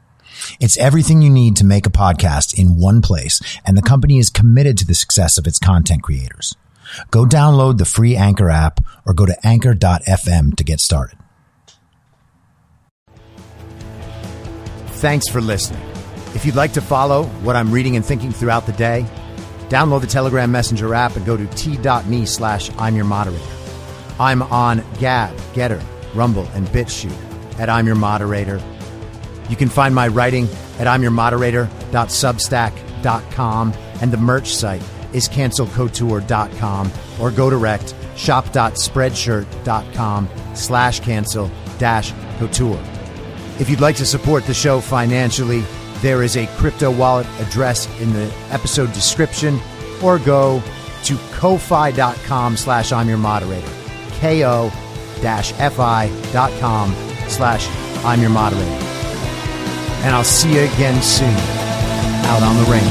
It's everything you need to make a podcast in one place, and the company is committed to the success of its content creators. Go download the free Anchor app or go to anchor.fm to get started. Thanks for listening. If you'd like to follow what I'm reading and thinking throughout the day, download the Telegram Messenger app and go to t.me slash I'm your moderator. I'm on Gab, Gettr, Rumble, and BitChute at I'm your moderator. You can find my writing at imyourmoderator.substack.com and the merch site is cancelcouture.com or go direct shop.spreadshirt.com slash cancel dash couture. If you'd like to support the show financially, there is a crypto wallet address in the episode description or go to ko-fi.com slash I'm your moderator. Ko fi.com slash I'm your moderator. And I'll see you again soon out on the range.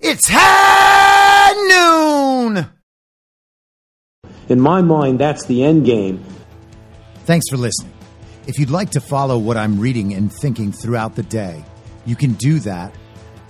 It's high noon. In my mind, that's the end game. Thanks for listening. If you'd like to follow what I'm reading and thinking throughout the day, You can do that